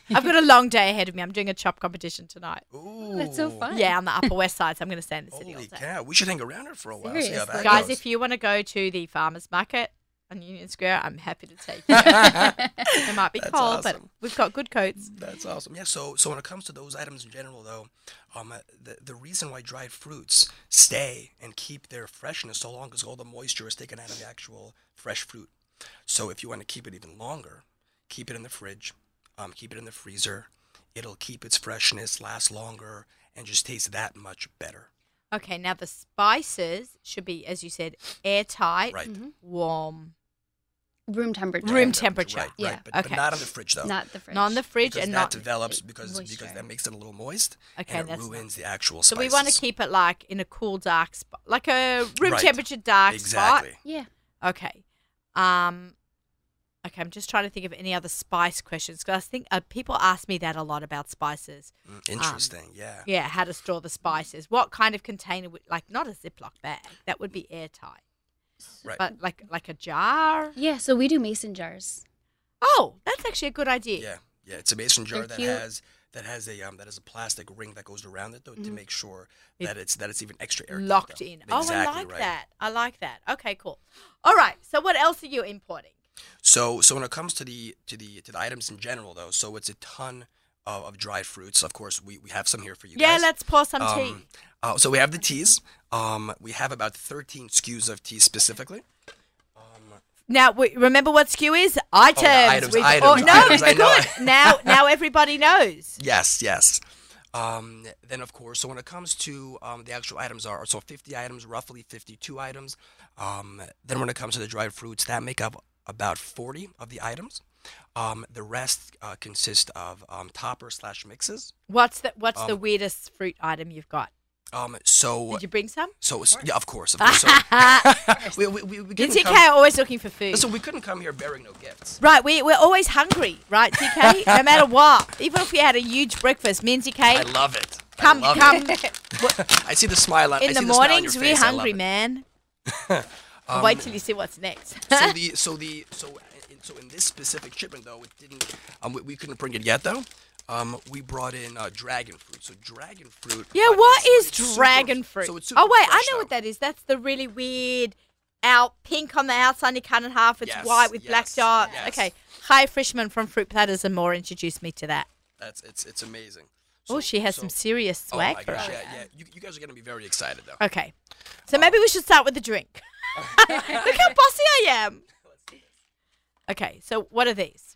I've got a long day ahead of me. I'm doing a chop competition tonight. Ooh. That's so fun. Yeah, on the Upper West Side, so I'm going to stay in the city all Holy day. cow! We should hang around here for a while. See how that Seriously. Guys, if you want to go to the farmers market on Union Square, I'm happy to take you. it might be That's cold, but we've got good coats. That's awesome. Yeah. So, so when it comes to those items in general, though, um, uh, the the reason why dried fruits stay and keep their freshness so long is all the moisture is taken out of the actual fresh fruit. So, if you want to keep it even longer, keep it in the fridge, um, keep it in the freezer. It'll keep its freshness, last longer, and just taste that much better. Okay, now the spices should be, as you said, airtight, Right. warm. Room temperature. Room temperature. Right, Yeah. right. But, Okay. but not on the fridge though. Not the fridge. Not in the fridge because and that not. develops because because that makes it a little moist. Okay, and it that's ruins the actual So we want to keep it like in a cool, dark spot, like a room Right. temperature dark spot. exactly. Yeah. Okay. Um. Okay, I'm just trying to think of any other spice questions because I think uh, people ask me that a lot about spices. Mm, Interesting. yeah. Yeah, how to store the spices. What kind of container would like not a Ziploc bag that would be airtight, Right. but like like a jar. Yeah. So we do mason jars. Oh, that's actually a good idea. Yeah, yeah. It's a mason jar They're that cute. has that has a um that has a plastic ring that goes around it though to make sure that it's that it's even extra air Mm-hmm. Locked in. Oh, I like right. that. I like that. Okay, cool. All right. So what else are you importing? So so when it comes to the to the to the items in general though, so it's a ton of, of dried fruits. Of course, we, we have some here for you yeah, guys. let's pour some tea. Um, uh, so we have the teas. Um, we have about 13 SKUs of tea specifically. Now, we, remember what SKU is? Items. items, items, oh, no, items, I know. good. now, now everybody knows. Yes, yes. Um, then of course, so when it comes to um, the actual items are so 50 items, roughly 52 items. Um, then when it comes to the dried fruits, that make up about 40 of the items. Um, the rest uh, consist of um, topper slash mixes. What's the What's the Um, weirdest fruit item you've got? Um, so Did you bring some? so s- yeah, of course, of course. So, we, we, we, we couldn't DK come, are always looking for food. So we couldn't come here bearing no gifts. Right, we, we're always hungry, right, DK? no matter what. Even if we had a huge breakfast, me and DK, I love it. I come, love come. It. I see the smile on I In see the the smile on mornings, your we're face. Hungry, man. Um, Wait till you see what's next. so the so the so in, so in this specific shipment though it didn't um we, we couldn't bring it yet though um we brought in uh, dragon fruit so dragon fruit yeah, uh, what super- dragon fruit? so it's oh, wait, I know though. what that is. That's the really weird out pink on the outside, you cut in half. It's Yes, white with black dots. yes. Okay. Hi, Frischman from Fruit Platters and More introduced me to that. that's it's it's amazing Oh, she has so- some serious oh swag my for gosh us. yeah yeah you, you guys are gonna be very excited though Okay. So maybe we should start with the drink. Look how bossy I am. Okay, so what are these?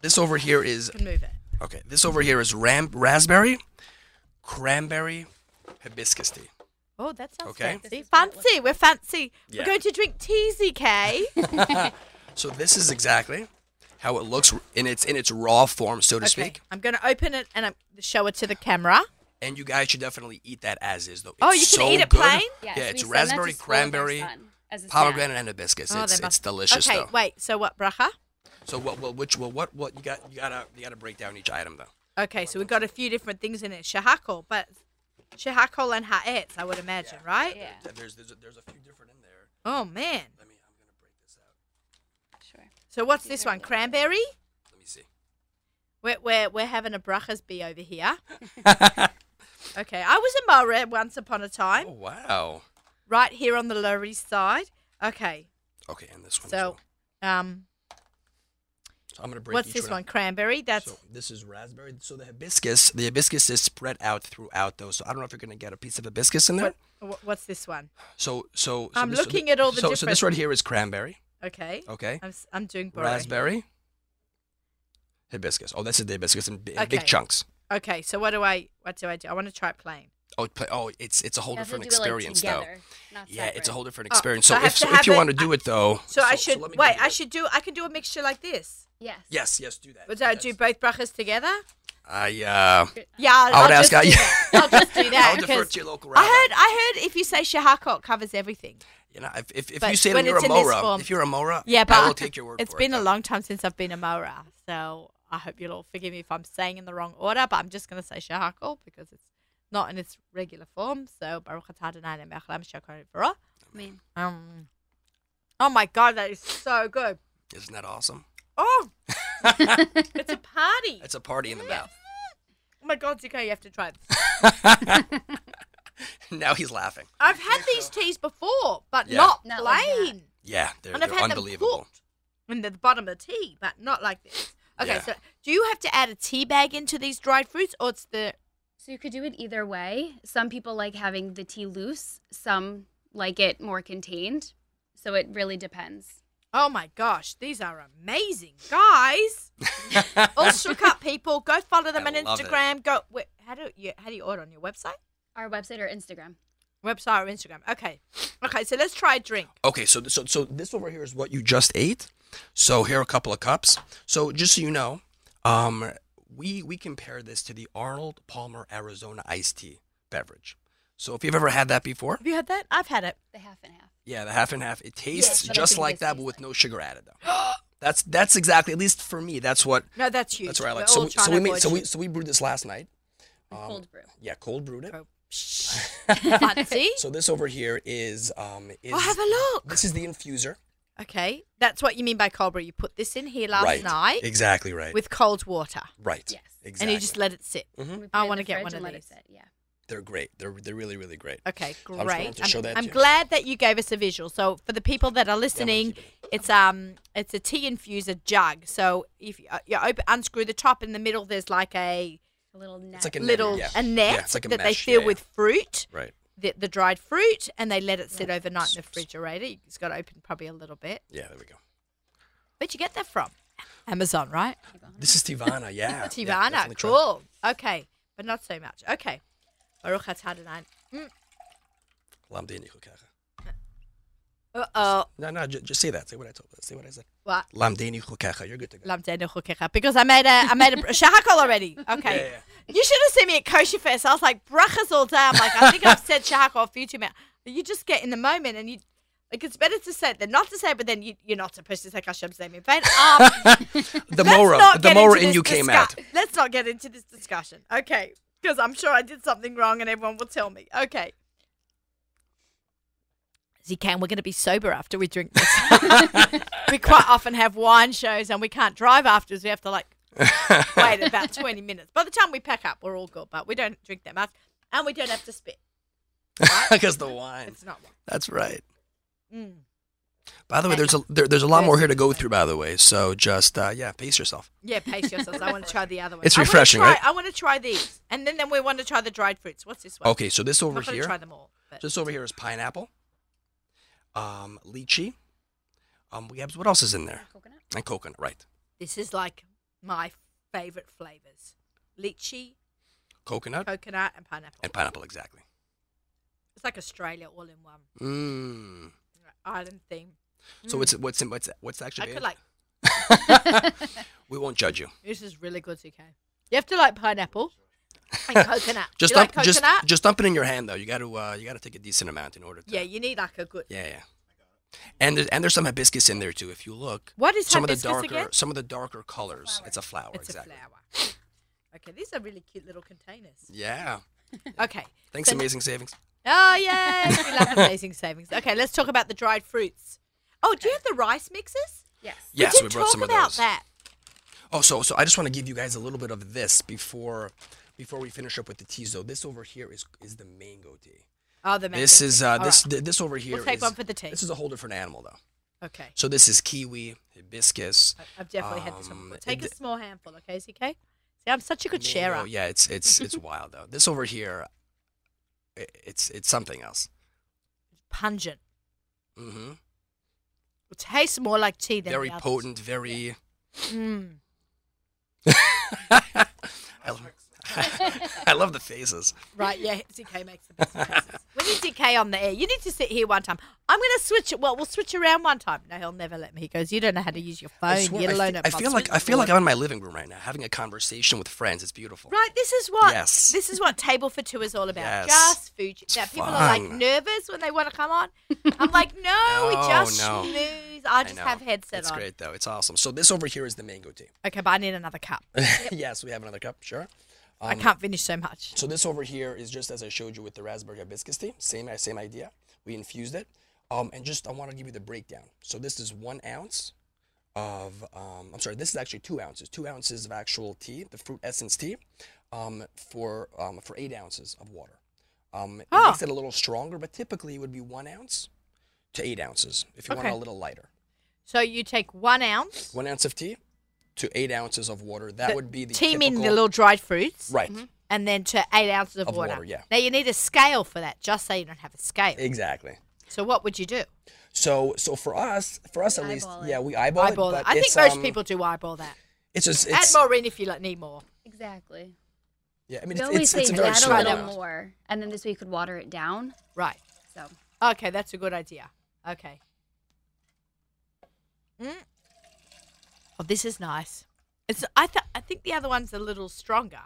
this over here is You can move it. okay this over here is ram raspberry cranberry hibiscus tea Oh, that sounds Okay. fancy. Fancy. We're fancy. Yeah. We're going to drink tea, ZK. so this is exactly how it looks in its in its raw form so to speak I'm going to open it and I'm, show it to the camera. And you guys should definitely eat that as is though Oh, It's you can so eat it good. plain? Yes, yeah it's send that to raspberry school with our cranberry son snack. pomegranate and hibiscus. Oh, It's, must- it's delicious Okay, though. wait. So what, bracha? So what? Well, which? Well, what? What? You got? You gotta. You gotta break down each item though. Okay, so we've got a few different things in it. Shahakol, but shahakol and ha'etz, I would imagine, right? Yeah. There's there's a, there's a few different in there. Oh, man. Let me. I'm gonna break this out. Sure. So what's this one? Cranberry? Let me see. We're, we're, we're having a brachas bee over here. Okay, I was in Mora once upon a time, Oh wow. right here on the Lower East Side. Okay, Okay, and this one. so well. um, So I'm gonna break. what's this one? Cranberry. That's So this is raspberry. So the hibiscus, the hibiscus is spread out throughout those. So I don't know if you're gonna get a piece of hibiscus in there. what, what's this one? So so. so I'm this- looking at all the so, So this right here is cranberry. Okay, Okay. I'm I'm doing bore. Raspberry. Hibiscus. Oh, this is the hibiscus in, in big chunks. Okay, so what do I what do I do? I want to try playing. Oh, play, oh, it's it's a whole You have to different do it, like, experience though. Yeah, it's a whole different Oh, experience. so so if, so if you it- want to do it though, So, I should let wait. I the- should do. I can do a mixture like this. Yes. Yes, yes, do that. Would I do both brachas together? I uh, Yeah, I'll, I would I'll ask. just I, do that. I'll just do that. I would defer 'cause to your local rabbi. I heard. I heard if you say shahakol, covers everything. You know, if if, if But you say that you're a it's Mora, form- if you're a Mora, Yeah, but I will take your word It's for been it. a long time since I've been a Mora, so I hope you'll all forgive me if I'm saying in the wrong order. But I'm just going to say shahakol because it's not in its regular form. So baruch atah Adonai le'mechlam shakar. I mean, Um. Oh my god, that is so good. Isn't that awesome? Oh, it's a party. It's a party in the mouth. Oh my god, Zika, you have to try this. now he's laughing. I've had these teas before, but Yeah. not Not like plain. Yeah, they're, unbelievable. and I've they're had unbelievable. them cooked in the bottom of the tea, but not like this. Okay, Yeah. so do you have to add a tea bag into these dried fruits, or it's the so you could do it either way. Some people like having the tea loose. Some like it more contained. So it really depends. Oh my gosh, these are amazing, guys! All shook up people. Go follow them I on love it. Instagram. Go. Wait, how do you how do you order on your website? Our website or Instagram. Website or Instagram. Okay. Okay, so let's try a drink. Okay, so so so this over here is what you just ate. So here are a couple of cups. So just so you know, um, we we compare this to the Arnold Palmer Arizona iced tea beverage. So if you've ever had that before, Have you had that? I've had it. The half and half. yeah, the half and half, it tastes but I just like that, but with like- no sugar added though. that's that's exactly at least for me. That's what No, that's huge. that's what I like. So we, so we made so we so we brewed this last night. Um, Cold brew. Yeah, cold brewed it. Oh, psh. Fancy. So this over here is um is Oh, have a look. this is the infuser. Okay, that's what you mean by cold brew. You put this in here last right. night Exactly right. with cold water, right. Yes. Exactly. and you just let it sit. We put I wanna get one and of let these. it sit, Yeah. They're great. They're they're really really great. Okay, just wanted great. to I'm, that I'm to glad that you gave us a visual. So for the people that are listening, keep it's um it's a tea infuser jug. So if you, uh, you open unscrew the top in the middle, there's like a A little net. It's like a net, little yeah. a net Yeah, it's like a that they mesh, fill yeah, with fruit, Right. The, the dried fruit, and they let it sit overnight in the refrigerator. It's got to open probably a little bit. Yeah. There we go. Where'd you get that from? Amazon, right? This is Tivana. Yeah. Yeah, Tivana, definitely try. cool. Okay, but not so much. Okay. Baruch atah Adonai. Lamdeni chukecha. Uh oh. No, no. Just, just say that. Say what I told. Say what I said. What? Lamdeni chukecha. You're good to go. Lamdenu chukecha. Because I made a I made a shahakol already. Okay. Yeah, yeah, You should have seen me at Kosher Fest. I was like brachas all day. I'm like, I think I've said shahakol a few too many. You just get in the moment and you like it's better to say it than not to say it, but then you, you're not supposed to say Hashem's name in vain. Um, The Mora, the Mora in you came out. Let's not get into this discussion. Okay. Because I'm sure I did something wrong and everyone will tell me. Okay. ZK, we're going to be sober after we drink this. we quite often have wine shows and we can't drive afterwards. We have to like wait about 20 minutes. By the time we pack up, we're all good, but we don't drink that much and we don't have to spit. Because the wine. It's not one. That's right. Mm. By the way, there's a there, there's a lot more here to go through. By the way, so just uh, yeah, pace yourself. Yeah, pace yourselves. I want to try the other one. It's I refreshing, try- right? I want to try these. And then, then we want to try the dried fruits. What's this one? Okay, so this over I'm here, try them all. But just over here is pineapple, um, lychee. Um, we have what else is in there? Coconut. And coconut, right? this is like my favorite flavors lychee, Coconut coconut, and pineapple. and pineapple, exactly. It's like Australia all in one. Mm. Island theme. So what's what's in, what's what's I could like, we won't judge you. this is really good, CK. You have to like pineapple and coconut. Just you like dump, just coconut? just dump it in your hand though. You got to uh, you got to take a decent amount in order to. yeah, you need like a good. Yeah, yeah. And there's and there's some hibiscus in there too. If you look, What is some of the darker again? some of the darker colors. It's a flower. It's exactly. a flower. Okay, these are really cute little containers. Yeah. Okay. Thanks, So- Amazing Savings. Oh, yay. we love amazing savings. Okay, let's talk about the dried fruits. Oh, do you have the rice mixes? Yes. Yes, we, we brought talk some of about those. that. Oh, so so I just want to give you guys a little bit of this before before we finish up with the teas. Though this over here is is the mango tea. Oh, the mango This is uh All this right. th- this over here. We'll take is- one for the tea. This is a whole different animal though. Okay. So this is kiwi, hibiscus. I- I've definitely had this one. Um, before. Take a small handful, okay, CK? See, I'm such a good sharer. mango. Yeah, it's it's it's wild though. This over here, i- it's it's something else. Pungent. Mm hmm It tastes more like tea than Very the potent. Very. Mm. I, love, I love the faces. Right, yeah, DK makes the best faces. We need DK on the air. You need to sit here one time. I'm going to switch it. Well, we'll switch around one time. No, he'll never let me. He goes, You don't know how to use your phone. I, swear, You're I, alone fe- at I feel like I feel like I'm in my living room right now, having a conversation with friends. It's beautiful. Right, this is what Yes. this is what Table for Two is all about. Yes. Just food. Now people are like nervous when they want to come on. I'm like, no, we No, just no. schmooze. I I just know. have headset It's on. It's great though. It's awesome. So this over here is the mango tea. Okay, but I need another cup. yes, we have another cup. Sure. I Um, can't finish so much. So this over here is just as I showed you with the raspberry hibiscus tea. Same same idea. We infused it. Um, and just I want to give you the breakdown. So this is one ounce of um, I'm sorry, this is actually two ounces. Two ounces of actual tea, the fruit essence tea, um, for um, for eight ounces of water. Um, it Oh. makes it a little stronger, but typically it would be one ounce to eight ounces if you want Okay. it a little lighter. So you take one ounce. One ounce of tea to eight ounces of water. That the would be the tea in the little dried fruits, right. and then to eight ounces of, Of water. water, yeah. Now you need a scale for that, just so you don't have a scale. Exactly. So what would you do? So so for us, for us at least, it. yeah, we eyeball, eyeball it. that. but I think most um, people do eyeball that. It's just Add more in if you like, need more. Exactly. Yeah, I mean, We it's, always it's, say it's a very add a small little amount. more, and then this way you could water it down. Right. So Okay, that's a good idea. Okay. Mm. Oh, this is nice. It's. I th- I think the other one's a little stronger.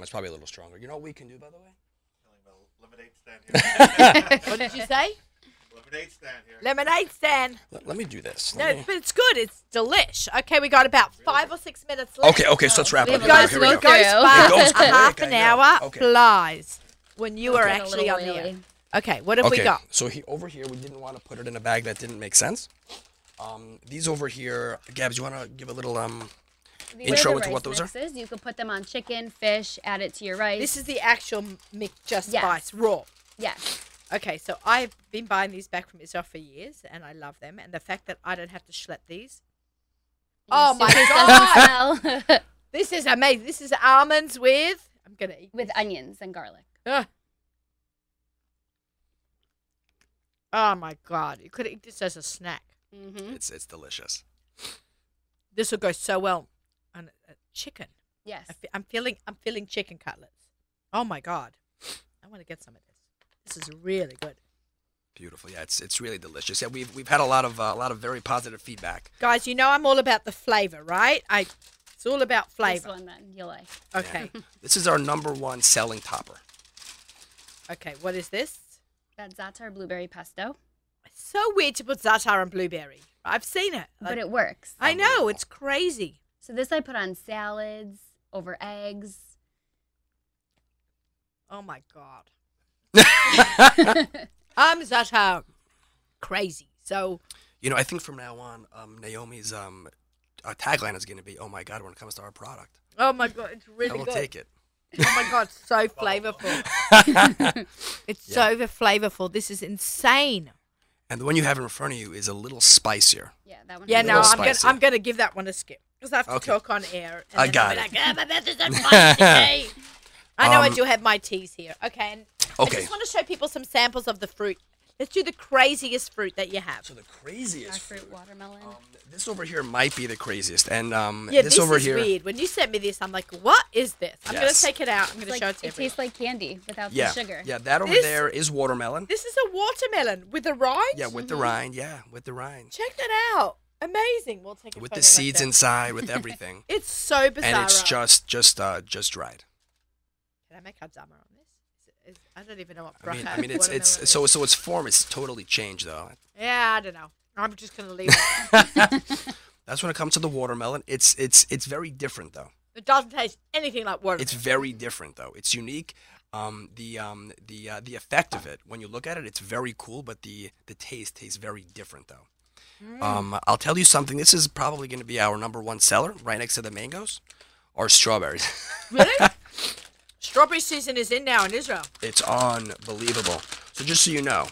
It's probably a little stronger. You know what we can do, by the way? Lemonade stand here. What did you say? Lemonade stand here. Lemonade stand. Let, let me do this. No, me- but it's good. It's delish. Okay, we got about five or six minutes left. Okay, okay, so let's wrap it up. a Goes, Here we go it goes fast. It goes a half an hour Okay. flies when you are actually on the air. Okay, what have okay, we got? so he, over here, we didn't want to put it in a bag that didn't make sense. Um, these over here, Gabs, you want to give a little um, These Intro are into what rice those are? You can put them on chicken, fish, add it to your rice. This is the actual mix, just Yes. spice, raw. yes. Okay, so I've been buying these back from Israel for years, and I love them. And the fact that I don't have to schlep these, Your Oh my God. this is amazing. This is almonds with. I'm gonna eat. with onions and garlic. Ugh. Oh my god! You could eat this as a snack. Mm-hmm. it's it's delicious. This will go so well on uh, chicken. Yes. I fe- I'm feeling. I'm feeling chicken cutlets. Oh my god! I want to get some of this. This is really good, Beautiful. Yeah, it's it's really delicious. Yeah, we've we've had a lot of uh, a lot of very positive feedback. guys. You know I'm all about the flavor, right? I. It's all about flavor. This flavor. one then you'll like. Okay. This is our number one selling topper. okay. What is this? That za'atar blueberry pesto, It's so weird to put za'atar and blueberry. I've seen it. but it works. I know it's crazy. So this I put on salads over eggs. Oh my god. I'm za'atar crazy. So You know, I think from now on, um, Naomi's um, uh, tagline is going to be, "Oh my God!" When it comes to our product, oh my god, it's really. I will good. take it. Oh my god, so flavorful. It's so flavorful. This is insane. And the one you have in front of you is a little spicier. Yeah, that one. Yeah, has no, little I'm gonna. I'm gonna give that one a skip because I have to Okay. talk on air. And I got I'll it. Like, "Ah, my mouth is on fire today." I know I Um, do have my teas here. Okay, and I Okay. just want to show people some samples of the fruit. Let's do the craziest fruit that you have. So the craziest Jackfruit, fruit. watermelon. Um, this over here might be the craziest, and um, Yeah, this, this, over is here. weird. When you sent me this, I'm like, what is this? I'm Yes. gonna take it out. I'm gonna like, show it to you. it everyone. tastes like candy without Yeah, the sugar. yeah, that over This- there is watermelon. This is a watermelon with the rind. Yeah, with the rind. Yeah, with the rind. Check that out. Amazing. We'll take a With photo the seeds later. inside, with everything, It's so bizarre. and it's just, just, uh, just dried. Can I make a dumber on this? Is it- is- I don't even know what. I mean, I mean, it's, watermelon it's is. so, so its form is totally changed though. Yeah, I don't know. I'm just gonna leave it. That's when it comes to the watermelon. It's, it's, it's very different though. it doesn't taste anything like watermelon. It's very different though. It's unique. Um, the um, the uh, the effect of it when you look at it, it's very cool, but the the taste tastes very different though. Mm. Um, I'll tell you something. This is probably going to be our number one seller, right next to the mangoes, or strawberries. really. Strawberry season is in now in Israel. it's unbelievable. So just so you know,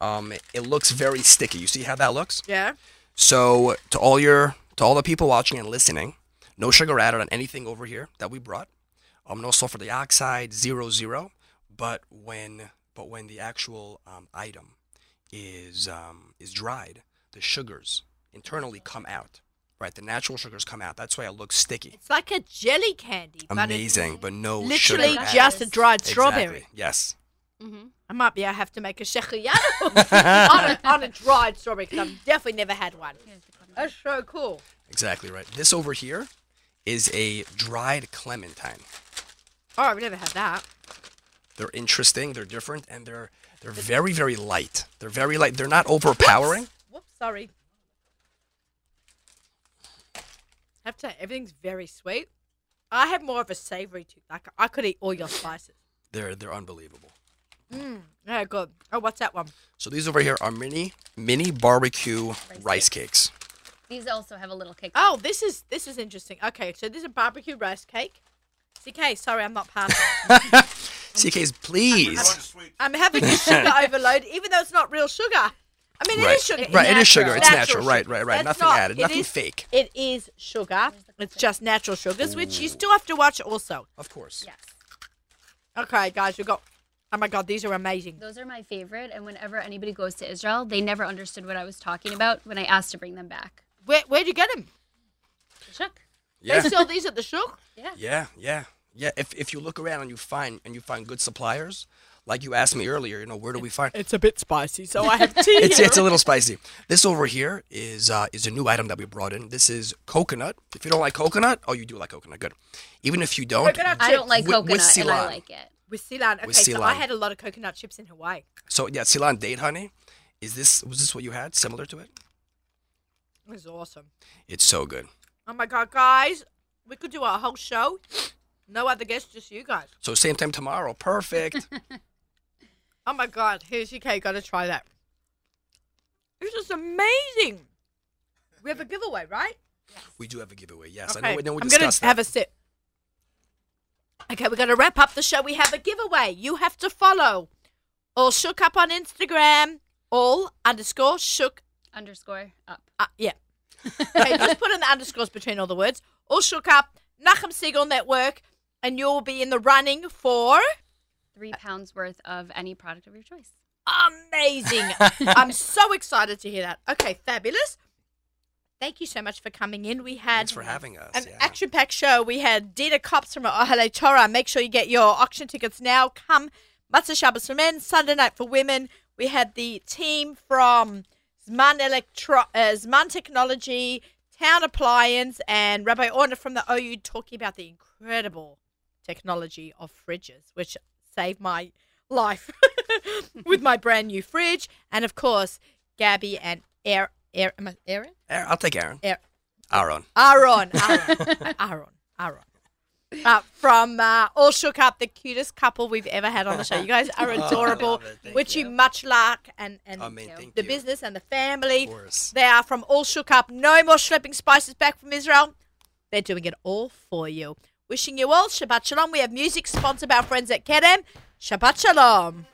um, it looks very sticky. You see how that looks? Yeah. So to all your to all the people watching and listening, no sugar added on anything over here that we brought. Um, no sulfur dioxide, zero zero. But when but when the actual um, item is um, is dried, the sugars internally come out. Right, the natural sugars come out. That's why it looks sticky. It's like a jelly candy. Amazing, but no Literally sugar. added. just a dried Exactly, strawberry. Yes. Mm-hmm. I might be. I have to make a shehecheyanu on, a, on a dried strawberry because I've definitely never had one. That's so cool. Exactly right. This over here is a dried clementine. Oh, I've never had that. They're interesting, they're different, and they're they're very very light. They're very light. They're not overpowering. Whoops, sorry. I have to say, everything's very sweet. I have more of a savory tooth. Like I could eat all your spices. They're they're unbelievable. Mm, yeah, good. Oh, what's that one? So these over here are mini mini barbecue rice, cakes. These also have a little cake. Oh, this is this is interesting. Okay, so this is a barbecue rice cake. CK, sorry, I'm not passing. CK's, please. Sweet. I'm having a sugar overload, even though it's not real sugar. I mean, it is Right. sugar. Right, it is sugar. It's natural. Right, right, right. That's Nothing not- added, nothing is- fake. It is sugar. It's just natural sugars, which you still have to watch also. Of course. Yes. Okay, guys, we got. Oh my god, these are amazing. Those are my favorite. And whenever anybody goes to Israel, they never understood what I was talking about when I asked to bring them back. Where where'd you get them? The Shuk. Yeah. They sell these at the shuk. Yeah. Yeah, yeah. Yeah, if if you look around and you find and you find good suppliers, like you asked me earlier, you know, where do we find? It's a bit spicy, so I have tea. It's here. it's a little spicy. This over here is uh, is a new item that we brought in. This is coconut. If you don't like coconut, oh, you do like coconut. Good. Even if you don't, Coconut I don't like With- with coconut, and I silan. like it. with silan. Okay, With so I had a lot of coconut chips in Hawaii. so yeah, silan date honey. Is this was this what you had? Similar to it? It was awesome. It's so good. Oh my god, guys, we could do a whole show. No other guests, just you guys. So same time tomorrow. Perfect. Oh my god, here's your cake. Gotta try that. This is amazing. We have a giveaway, right? we do have a giveaway. Yes, okay. I know. I know we I'm gonna discussed have a sip. Okay, we're gonna wrap up the show. We have a giveaway. You have to follow all shook up on Instagram. All underscore shook. Underscore up. Uh, yeah. Okay, just put in the underscores between all the words. All shook up. Nachum Segal Network, and you'll be in the running for. Three pounds worth of any product of your choice. Amazing. I'm so excited to hear that. Okay, fabulous. Thank you so much for coming in. We had Thanks for having us. an yeah. action packed show. We had Dina Cops from Oholei Torah. Make sure you get your auction tickets now. Come Motzei Shabbos for men, Sunday night for women. We had the team from Zomet, Electro- uh, Zomet Technology, Town Appliance, and Rabbi Orner from the OU talking about the incredible technology of fridges, which saved my life with my brand new fridge. And of course, Gabby and Air, Air, am I- Aaron? Aaron, I'll take Aaron. Air, Aaron. Aaron, Aaron, Aaron, Aaron. Uh, from uh, All Shook Up, the cutest couple we've ever had on the show. You guys are Oh, adorable. love it. Thank Wish you you. much luck and, and I mean, thank the you. business and the family. Of course. They are from All Shook Up. No more schlepping spices back from Israel. They're doing it all for you. Wishing you all Shabbat Shalom. We have music sponsored by our friends at Kerem. Shabbat Shalom.